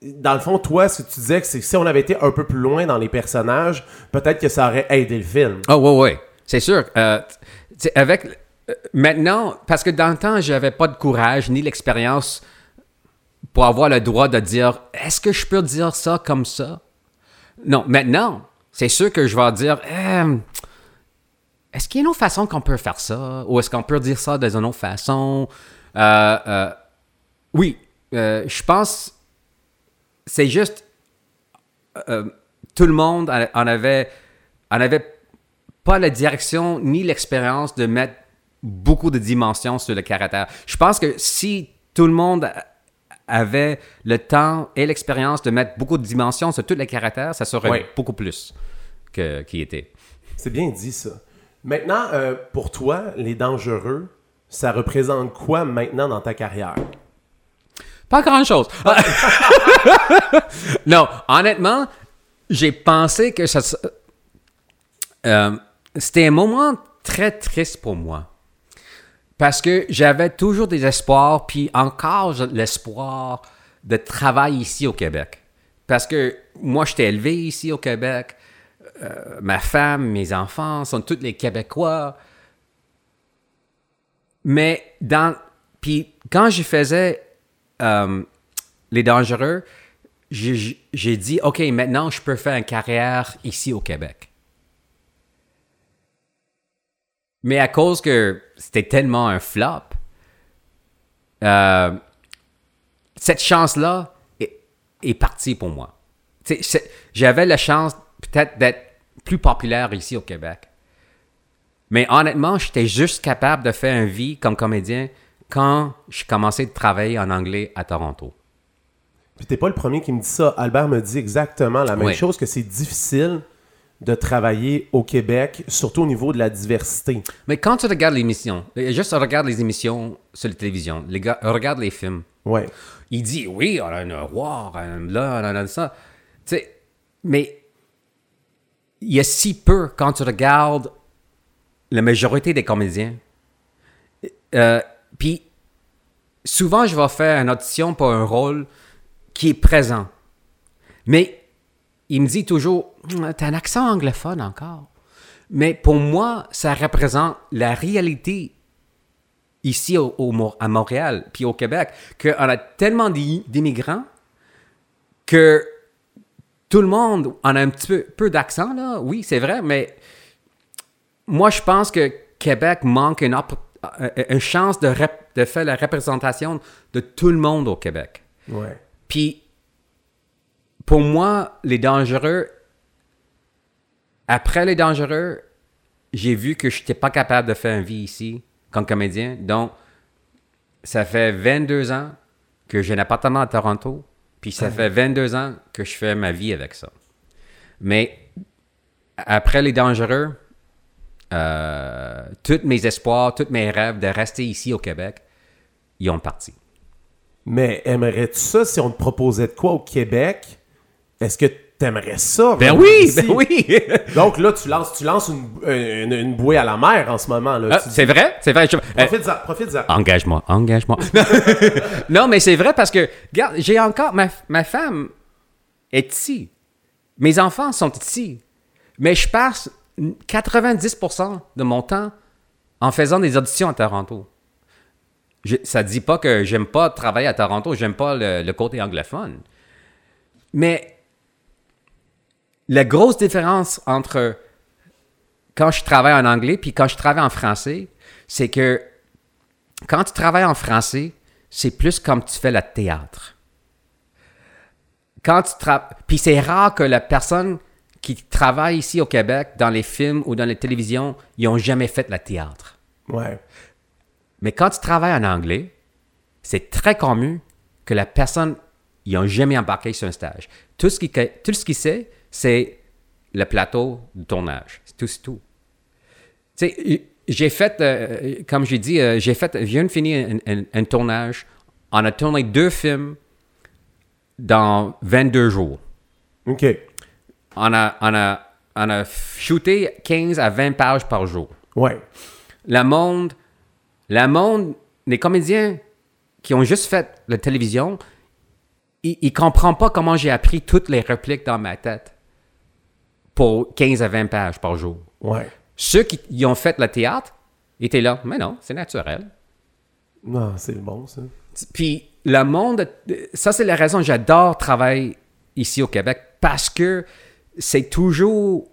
Dans le fond, toi, ce que tu disais, c'est que si on avait été un peu plus loin dans les personnages, peut-être que ça aurait aidé le film. Oh, ouais, ouais. C'est sûr. Euh, avec. euh, maintenant, parce que dans le temps, j'avais pas de courage ni l'expérience pour avoir le droit de dire est-ce que je peux dire ça comme ça? Non, maintenant, c'est sûr que je vais dire Euh, est-ce qu'il y a une autre façon qu'on peut faire ça? Ou est-ce qu'on peut dire ça d'une autre façon? Euh, euh, Oui, euh, je pense. C'est juste. euh, tout le monde en avait, en avait pas la direction ni l'expérience de mettre beaucoup de dimensions sur le caractère. Je pense que si tout le monde avait le temps et l'expérience de mettre beaucoup de dimensions sur tous les caractères, ça serait Ouais. beaucoup plus que qui était. C'est bien dit, ça. Maintenant, euh, pour toi, les dangereux, ça représente quoi maintenant dans ta carrière? Pas grand-chose. non, honnêtement, j'ai pensé que ça... euh, c'était un moment très triste pour moi. Parce que j'avais toujours des espoirs, puis encore l'espoir de travail ici au Québec. Parce que moi, j'étais élevé ici au Québec. Euh, ma femme, mes enfants sont tous les Québécois. Mais. Puis quand je faisais euh, Les Dangereux, j'ai dit, OK, maintenant je peux faire une carrière ici au Québec. Mais à cause que c'était tellement un flop, euh, cette chance-là est, est partie pour moi. J'avais la chance peut-être d'être plus populaire ici au Québec. Mais honnêtement, j'étais juste capable de faire une vie comme comédien quand j'ai commencé de travailler en anglais à Toronto. Puis t'es pas le premier qui me dit ça. Albert me dit exactement la même Oui. chose, que c'est difficile de travailler au Québec, surtout au niveau de la diversité. Mais quand tu regardes l'émission, juste regarde les émissions sur la télévision, les gars, regarde les films. Ouais. Il dit oui, on a un roi, un là, on a ça. Tu sais, mais il y a si peu quand tu regardes la majorité des comédiens. Euh, Puis souvent, je vais faire une audition pour un rôle qui est présent. Mais il me dit toujours T'as un accent anglophone encore. Mais pour moi, ça représente la réalité ici au, à Montréal, puis au Québec, qu'on a tellement d'i- d'immigrants que tout le monde en a un petit peu, peu d'accent, là. Oui, c'est vrai, mais moi, je pense que Québec manque une, euh, une chance de, de faire la représentation de tout le monde au Québec. Ouais. Puis, pour moi, les dangereux, après les dangereux, j'ai vu que je n'étais pas capable de faire une vie ici comme comédien. Donc, ça fait 22 ans que j'ai un appartement à Toronto, puis ça fait 22 ans que je fais ma vie avec ça. Mais après les dangereux, euh, tous mes espoirs, tous mes rêves de rester ici au Québec, ils ont parti. Mais aimerais-tu ça si on te proposait de quoi au Québec? Est-ce que t'aimerais ça? Ben oui, ben oui! Donc là, tu lances, tu lances une, une, une bouée à la mer en ce moment. Là. Ah, Tu- c'est vrai, c'est vrai. je- euh, Profites-en, profites-en. Engage-moi, engage-moi. non, mais c'est vrai parce que, regarde, j'ai encore. Ma, ma femme est ici. Mes enfants sont ici. Mais je passe 90% de mon temps en faisant des auditions à Toronto. Je, ça ne dit pas que j'aime pas travailler à Toronto, j'aime pas le, le côté anglophone. Mais la grosse différence entre quand je travaille en anglais puis quand je travaille en français, c'est que quand tu travailles en français, c'est plus comme tu fais le théâtre. Quand tu tra- Puis c'est rare que la personne qui travaille ici au Québec, dans les films ou dans les télévisions, ils n'ont jamais fait le théâtre. Ouais. Mais quand tu travailles en anglais, c'est très commun que la personne, ils n'ont jamais embarqué sur un stage. Tout ce qui, tout ce qu'il sait, c'est le plateau de tournage. C'est tout, c'est tout. Tu sais, j'ai fait, euh, comme j'ai dit, euh, j'ai fait, je viens de finir un, un- un tournage. On a tourné deux films dans 22 jours. OK. On a, on a, on a shooté 15 à 20 pages par jour. Ouais. Le monde, le monde, les comédiens qui ont juste fait la télévision, ils ne comprennent pas comment j'ai appris toutes les répliques dans ma tête pour 15 à 20 pages par jour. Ouais. Ceux qui y ont fait le théâtre étaient là, mais non, c'est naturel. Non, c'est bon, ça. Puis le monde, ça c'est la raison que j'adore travailler ici au Québec parce que c'est toujours,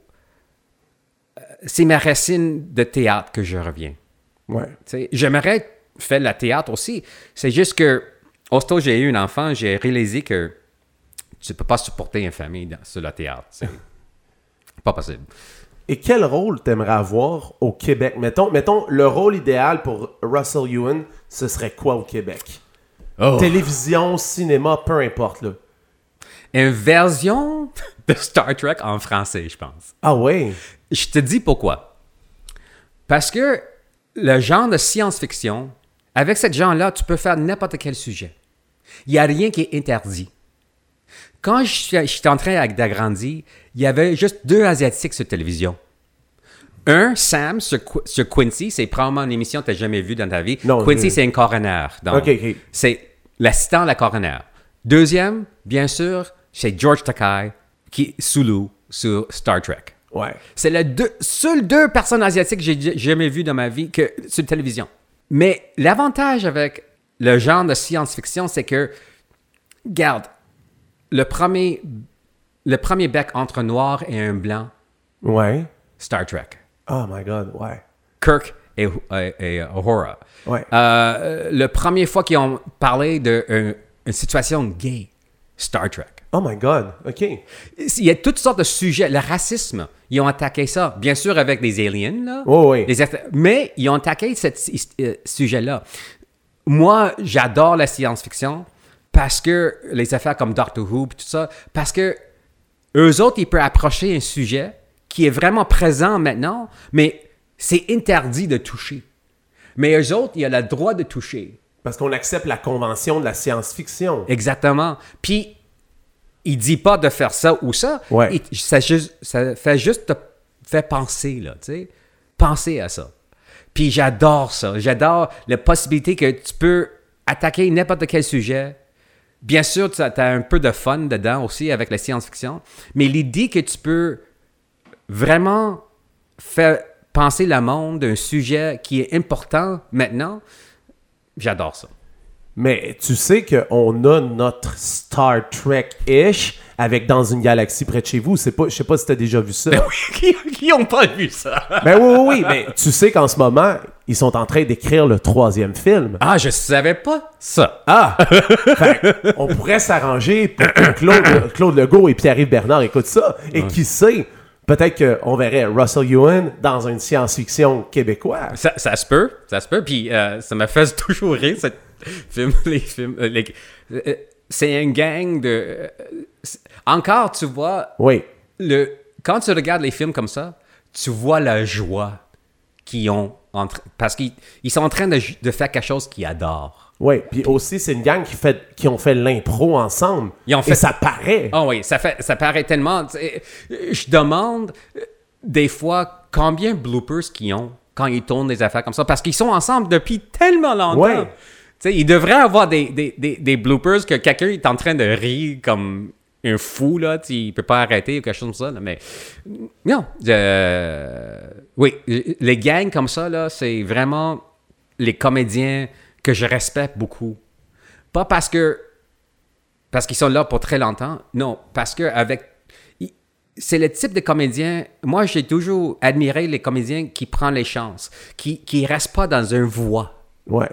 euh, c'est ma racine de théâtre que je reviens. Ouais. Tu sais, J'aimerais faire le théâtre aussi. C'est juste que, aussitôt que j'ai eu un enfant, j'ai réalisé que tu ne peux pas supporter une famille dans- sur le théâtre. Pas possible. Et quel rôle t'aimerais avoir au Québec? Mettons, mettons, le rôle idéal pour Russell Ewan, ce serait quoi au Québec? Télévision, cinéma, peu importe, là. Une version de Star Trek en français, je pense. Ah ouais? Je te dis pourquoi. Parce que le genre de science-fiction, avec ce genre-là, tu peux faire n'importe quel sujet. Il n'y a rien qui est interdit. Quand je suis- j'étais en train d'agrandir, il y avait juste deux Asiatiques sur télévision. Un, Sam, sur, Qu- sur Quincy, c'est probablement une émission que tu n'as jamais vue dans ta vie. Non, Quincy, je- c'est un coroner. Donc. C'est l'assistant de la coroner. Deuxième, bien sûr, c'est George Takei, qui est Sulu sur Star Trek. Ouais. C'est les deux, seules deux personnes asiatiques que j'ai jamais vues dans ma vie que sur la télévision. Mais l'avantage avec le genre de science-fiction, c'est que, garde, le premier, le premier bec entre un noir et un blanc, Ouais. Star Trek. Oh my god, ouais. Kirk et, et, et Uhura. Ouais. Euh, le premier fois qu'ils ont parlé d'une une situation gay, Star Trek. Oh my god, ok. Il y a toutes sortes de sujets. Le racisme, ils ont attaqué ça. Bien sûr, avec les aliens, là. Oh oui. Les mais ils ont attaqué ce sujet-là. Moi, j'adore la science-fiction parce que les affaires comme Doctor Who, tout ça, parce que eux autres, ils peuvent approcher un sujet qui est vraiment présent maintenant, mais c'est interdit de toucher. Mais eux autres, il y a le droit de toucher. Parce qu'on accepte la convention de la science-fiction. Exactement. Puis, il dit pas de faire ça ou ça. Ouais. Il- ça, juste- ça fait juste te fait penser, là, tu sais. Penser à ça. Puis j'adore ça. J'adore la possibilité que tu peux attaquer n'importe quel sujet. Bien sûr, tu as, un peu de fun dedans aussi avec la science-fiction. Mais l'idée que tu peux vraiment faire penser le monde d'un sujet qui est important maintenant, j'adore ça. Mais tu sais qu'on a notre Star Trek-ish avec Dans une galaxie près de chez vous. C'est pas, je sais pas si t'as déjà vu ça. qui, qui ont pas vu ça? ben oui, oui, oui. Mais tu sais qu'en ce moment, ils sont en train d'écrire le troisième film. Ah, je savais pas ça. Ah! Fait, on pourrait s'arranger pour que Claude, Claude Legault et Pierre-Yves Bernard écoutent ça. Et qui sait, peut-être qu'on verrait Russell Ewan dans une science-fiction québécoise. Ça, ça se peut, ça se peut. Puis euh, ça me fait toujours rire, les films. euh, les- euh, c'est une gang de. euh, encore, tu vois, Oui. le, quand tu regardes les films comme ça, tu vois la joie qu'ils ont. entre- parce qu'ils ils sont en train de, de faire quelque chose qu'ils adorent. Oui. Puis aussi, c'est une gang qui, fait, qui ont fait l'impro ensemble. Ils ont Et ça paraît. Ah oui, ça, fait, ça paraît tellement. Je demande des fois combien de bloopers qu'ils ont quand ils tournent des affaires comme ça, parce qu'ils sont ensemble depuis tellement longtemps. Ouais. Ils devraient avoir des, des, des, des bloopers que quelqu'un est en train de rire comme un fou, là, tu il peut pas arrêter ou quelque chose comme ça, mais non. oui, les gangs comme ça, là, c'est vraiment les comédiens que je respecte beaucoup. Pas parce que parce qu'ils sont là pour très longtemps. Non, parce que avec il- c'est le type de comédien. Moi, j'ai toujours admiré les comédiens qui prennent les chances, qui qui restent pas dans un voie. Ouais.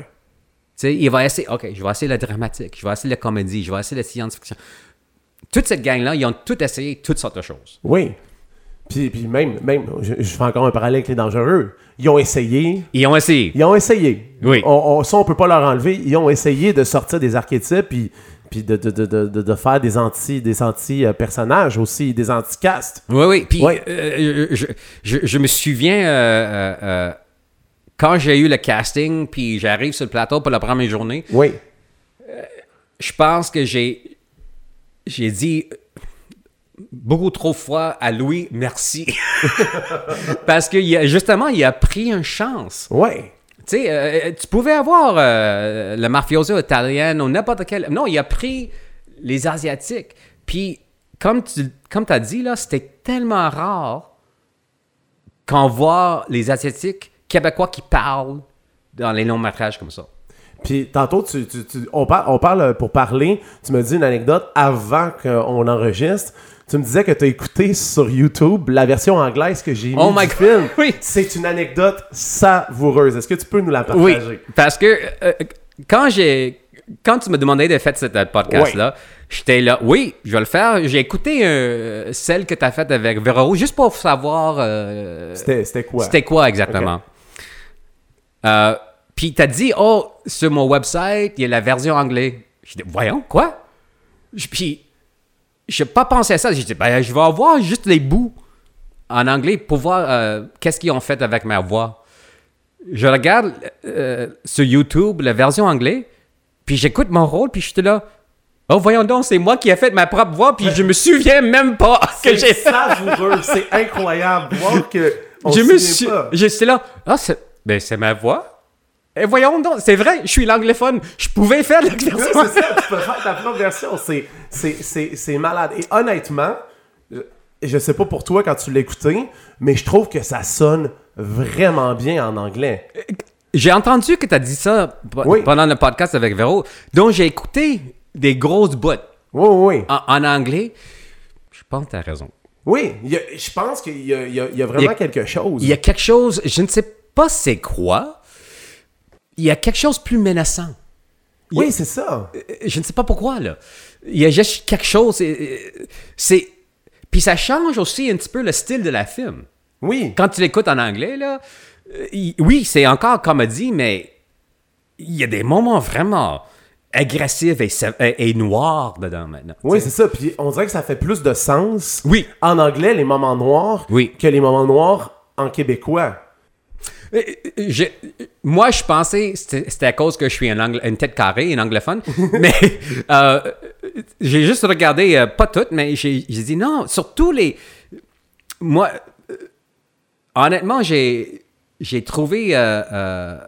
Sais, il va essayer. Ok, je vais essayer le dramatique, je vais essayer la comédie, je vais essayer la science-fiction. Toute cette gang-là, ils ont tout essayé, toutes sortes de choses. Oui. Puis, puis même, même je, je fais encore un parallèle avec les dangereux. Ils ont essayé. Ils ont essayé. Ils ont essayé. Oui. On, on- ça, on peut pas leur enlever. Ils ont essayé de sortir des archétypes puis, puis de, de, de, de, faire des anti des anti-personnages aussi, des anti-castes. Oui, oui. Puis Ouais. euh, je, je- je me souviens euh, euh, quand j'ai eu le casting, puis j'arrive sur le plateau pour la première journée, Oui. je pense que j'ai j'ai dit beaucoup trop fois à Louis merci parce que il a- justement il a pris une chance. Oui. Tu sais, euh, tu pouvais avoir euh, le mafioso italien ou n'importe quel. Non, il a pris les asiatiques. Puis comme tu comme as dit là, c'était tellement rare qu'on voit les asiatiques québécois qui parlent dans les longs métrages comme ça. Puis tantôt, tu, tu- tu- on, par- on parle pour parler. Tu me dis une anecdote avant qu'on enregistre. Tu me disais que tu as écouté sur YouTube la version anglaise que j'ai mis Oh my du God, film. oui. C'est une anecdote savoureuse. Est-ce que tu peux nous la Oui, partager? parce que euh, quand j'ai quand tu me demandais de faire ce podcast là, j'étais là, oui, je vais le faire. J'ai écouté euh, celle que tu as faite avec Véro juste pour savoir euh, C'était c'était quoi? c'était quoi exactement. Euh, Puis t'as dit, oh, sur mon website, il y a la version anglaise. J'ai dit, voyons, quoi? Puis, je n'ai pas pensé à ça. J'ai dit, ben, je vais avoir juste les bouts en anglais pour voir euh, qu'est-ce qu'ils ont fait avec ma voix. Je regarde euh, sur YouTube la version anglaise, puis j'écoute mon rôle, puis je suis là. Oh, voyons donc, c'est moi qui ai fait ma propre voix, puis je me souviens même pas que C'est j'ai fait. savoureux. C'est incroyable. Voir que. on je me suis. J'étais là. Ah, c'est. Ben, c'est ma voix. Et voyons donc, c'est vrai, je suis l'anglophone. Je pouvais faire la Oui, version. c'est ça, tu peux faire ta propre version. C'est, c'est, c'est, c'est malade. Et honnêtement, je, sais pas pour toi quand tu écouté, mais je trouve que ça sonne vraiment bien en anglais. j'ai entendu que tu as dit ça Oui. pendant le podcast avec Véro. Donc, j'ai écouté des grosses bouts Oui, oui. en, en anglais. Je pense que tu as raison. Oui, a- je pense qu'il y y y a vraiment y a- quelque chose. Il y a quelque chose, je ne sais pas c'est quoi. Il y a quelque chose de plus menaçant. il y a- Oui, c'est ça. Euh, Je ne sais pas pourquoi, là. Il y a juste quelque chose. euh, C'est. Puis ça change aussi un petit peu le style de la film. Oui. Quand tu l'écoutes en anglais, là, euh, il- oui, c'est encore comédie, mais il y a des moments vraiment agressifs et, et- et noirs dedans maintenant. Oui, c'est ça. Puis on dirait que ça fait plus de sens Oui. en anglais, les moments noirs, Oui. que les moments noirs en québécois. Euh, euh, je- moi, je pensais c'était à cause que je suis un anglo- une tête carrée, un anglophone. mais euh, j'ai juste regardé, euh, pas toutes, mais j'ai dit non, surtout les. Moi, euh, honnêtement, j'ai j'ai trouvé euh, euh,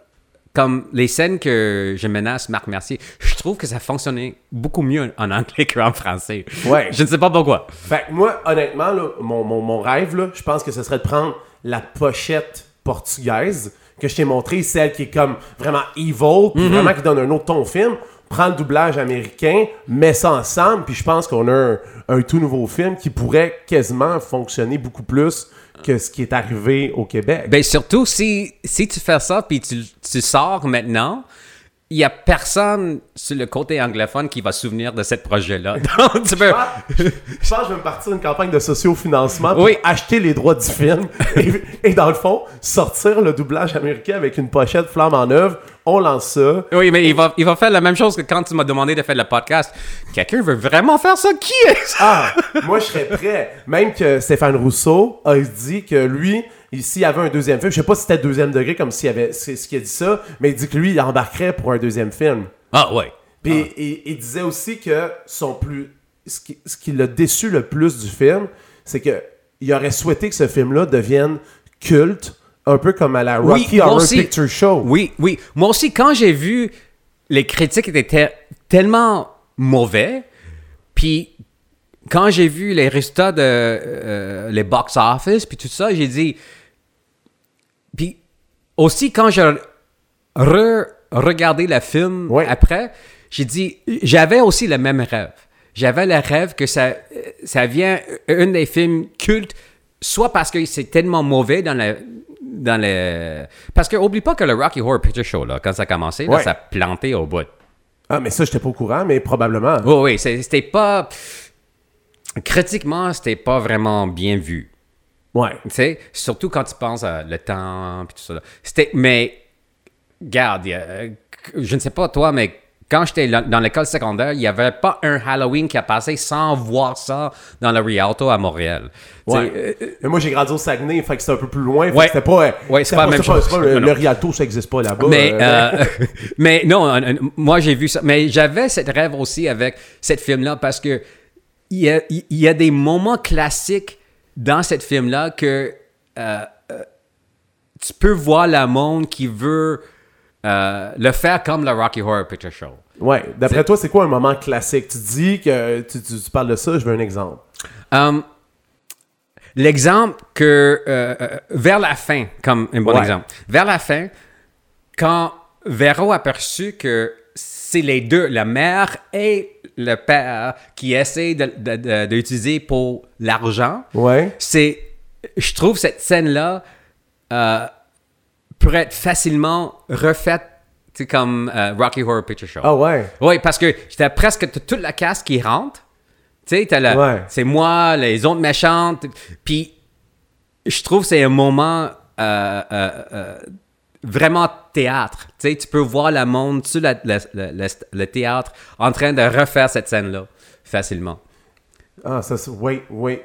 comme les scènes que je menace Marc Mercier, je trouve que ça fonctionnait beaucoup mieux en anglais qu'en français. Ouais. Je ne sais pas pourquoi. Fait que moi, honnêtement, là, mon, mon- mon rêve, là, je pense que ce serait de prendre la pochette portugaise que je t'ai montré, celle qui est comme vraiment evil, puis vraiment qui donne un autre ton au film. Prends le doublage américain, mets ça ensemble, puis je pense qu'on a un, un tout nouveau film qui pourrait quasiment fonctionner beaucoup plus que ce qui est arrivé au Québec. Ben surtout si, si tu fais ça puis tu, tu sors maintenant, il y a personne sur le côté anglophone qui va se souvenir de ce projet-là. Donc tu peux. Je je pense que je vais me partir une campagne de sociofinancement pour Oui. acheter les droits du film et, et dans le fond, sortir le doublage américain avec une pochette flamme en œuvre. On lance ça. Oui, mais il va, il va faire la même chose que quand tu m'as demandé de faire le podcast. Quelqu'un veut vraiment faire ça? Qui est ça? Ah, moi je serais prêt. Même que Stéphane Rousseau a dit que lui, s'il y avait un deuxième film, je sais pas si c'était deuxième degré comme s'il y avait, c'est ce qu'il a dit ça, mais il dit que lui, il embarquerait pour un deuxième film. Ah ouais. Puis il, il disait aussi que son plus, ce qui, ce qui l'a déçu le plus du film, c'est que il aurait souhaité que ce film-là devienne culte, un peu comme à la Rocky Horror aussi. Picture Show. Oui, oui. Moi aussi, quand j'ai vu les critiques étaient te- tellement mauvais, puis quand j'ai vu les résultats de euh, les box office, puis tout ça, j'ai dit. Puis aussi, quand j'ai re regardé le film Ouais. après, j'ai dit. J'avais aussi le même rêve. J'avais le rêve que ça, ça vient un des films cultes, soit parce que c'est tellement mauvais dans le. Dans le... Parce que oublie pas que le Rocky Horror Picture Show, là, quand ça a commencé, là, Ouais. ça a planté au bout. Ah, mais ça, j'étais pas au courant, mais probablement. Oui, oui, c'était pas. Critiquement, c'était pas vraiment bien vu. Ouais. Tu sais, surtout quand tu penses à le temps puis tout ça. là. C'était, mais, garde, euh, je ne sais pas toi, mais quand j'étais dans l'école secondaire, il n'y avait pas un Halloween qui a passé sans voir ça dans le Rialto à Montréal. Ouais. euh, moi, j'ai grandi au Saguenay, fait que c'était un peu plus loin. Ouais. C'était pas. euh, Ouais, c'est pas la même chose. pas le, Rialto, ça existe pas là-bas. Mais, euh, mais non, moi j'ai vu ça. Mais j'avais cette rêve aussi avec cette film-là parce que il y a, il y a des moments classiques dans cette film-là que euh, euh, tu peux voir le monde qui veut euh, le faire comme le Rocky Horror Picture Show. Ouais. D'après toi, c'est quoi un moment classique? Tu dis que tu, tu- tu parles de ça, je veux un exemple. Um, L'exemple que, euh, vers la fin, comme un bon Ouais. exemple, vers la fin, quand Véro a aperçu que c'est les deux, la mère et le père, qui essaient de- de- de- d'utiliser pour l'argent, Ouais. c'est, je trouve cette scène-là euh, pourrait être facilement refaite, comme euh, Rocky Horror Picture Show. Ah ouais. Oui, parce que j'étais presque toute la caste qui rentre. Tu sais, t'as Ouais. c'est moi, les autres méchantes. Puis, je trouve que c'est un moment euh, vraiment théâtre. Tu sais, tu peux voir le monde sur la- la- le théâtre en train de refaire cette scène-là facilement. Ah, ça, oui, oui.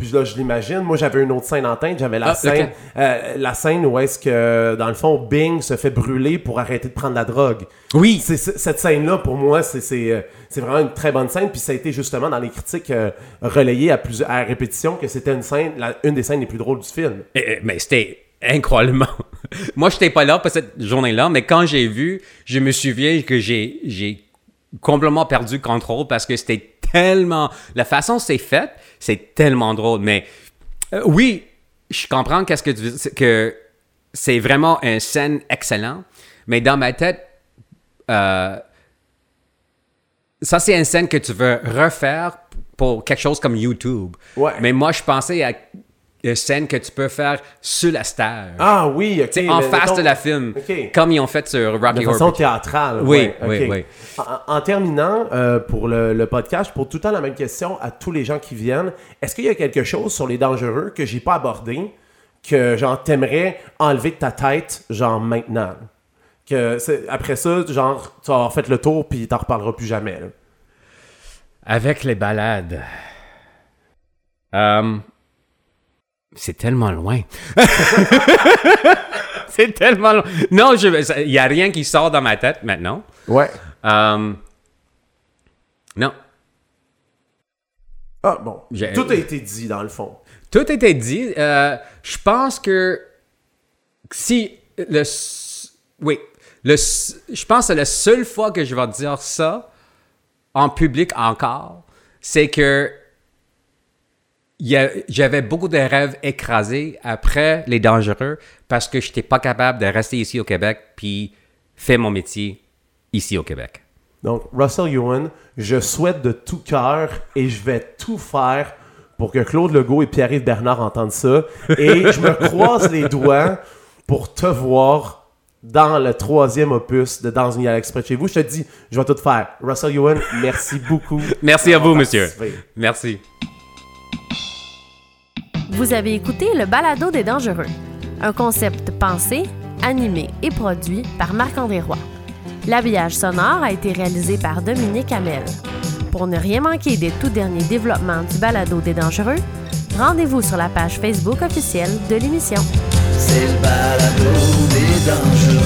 Puis là, je l'imagine. Moi, j'avais une autre scène en tête. J'avais la Ah, scène, euh, la scène où est-ce que, dans le fond, Bing se fait brûler pour arrêter de prendre la drogue. Oui. C'est, cette scène-là, pour moi, c'est, c'est, euh, c'est vraiment une très bonne scène. Puis ça a été justement dans les critiques euh, relayées à, plusieurs, à répétition que c'était une scène, la- une des scènes les plus drôles du film. Eh, eh, Mais c'était incroyablement. Moi, je n'étais pas là pour cette journée-là, mais quand j'ai vu, je me souviens que j'ai, j'ai complètement perdu le contrôle parce que c'était tellement. La façon c'est fait, c'est tellement drôle. Mais euh, oui, je comprends qu'est-ce que tu veux- que c'est vraiment une scène excellente. Mais dans ma tête, euh, ça, c'est une scène que tu veux refaire pour quelque chose comme YouTube. Ouais. Mais moi, je pensais à une scène que tu peux faire sur la stage. Ah oui, ok. En mais face de la film. Comme ils ont fait sur Rocky De Horror façon Picture. théâtrale. Oui, ouais, oui, oui. En, en terminant, euh, pour le, le podcast, je pose tout le temps la même question à tous les gens qui viennent. Est-ce qu'il y a quelque chose sur les dangereux que j'ai pas abordé, que genre t'aimerais enlever de ta tête, genre maintenant? Que après ça, genre, tu avoir fait le tour puis t'en reparleras plus jamais. là. Avec les balades. Euh, c'est tellement loin. c'est tellement loin. Non, il n'y a rien qui sort dans ma tête maintenant. Ouais. Euh, non. Ah bon. J'ai- Tout a été dit dans le fond. Tout était dit. Euh, je pense que si le. Oui. Le, je pense que la seule fois que je vais dire ça en public encore, c'est que a- j'avais beaucoup de rêves écrasés après les dangereux parce que je n'étais pas capable de rester ici au Québec puis faire mon métier ici au Québec. Donc, Russell Ewan, je souhaite de tout cœur et je vais tout faire pour que Claude Legault et Pierre-Yves Bernard entendent ça. Et je me croise les doigts pour te voir dans le troisième opus de Dans une galaxie près de chez vous. Je te dis, je vais tout faire. Russell Ewan, merci beaucoup. Merci à vous, monsieur. Merci. Vous avez écouté le Balado des Dangereux, un concept pensé, animé et produit par Marc-André Roy. L'habillage sonore a été réalisé par Dominique Hamel. Pour ne rien manquer des tout derniers développements du Balado des Dangereux, rendez-vous sur la page Facebook officielle de l'émission. C'est le balado des dangereux.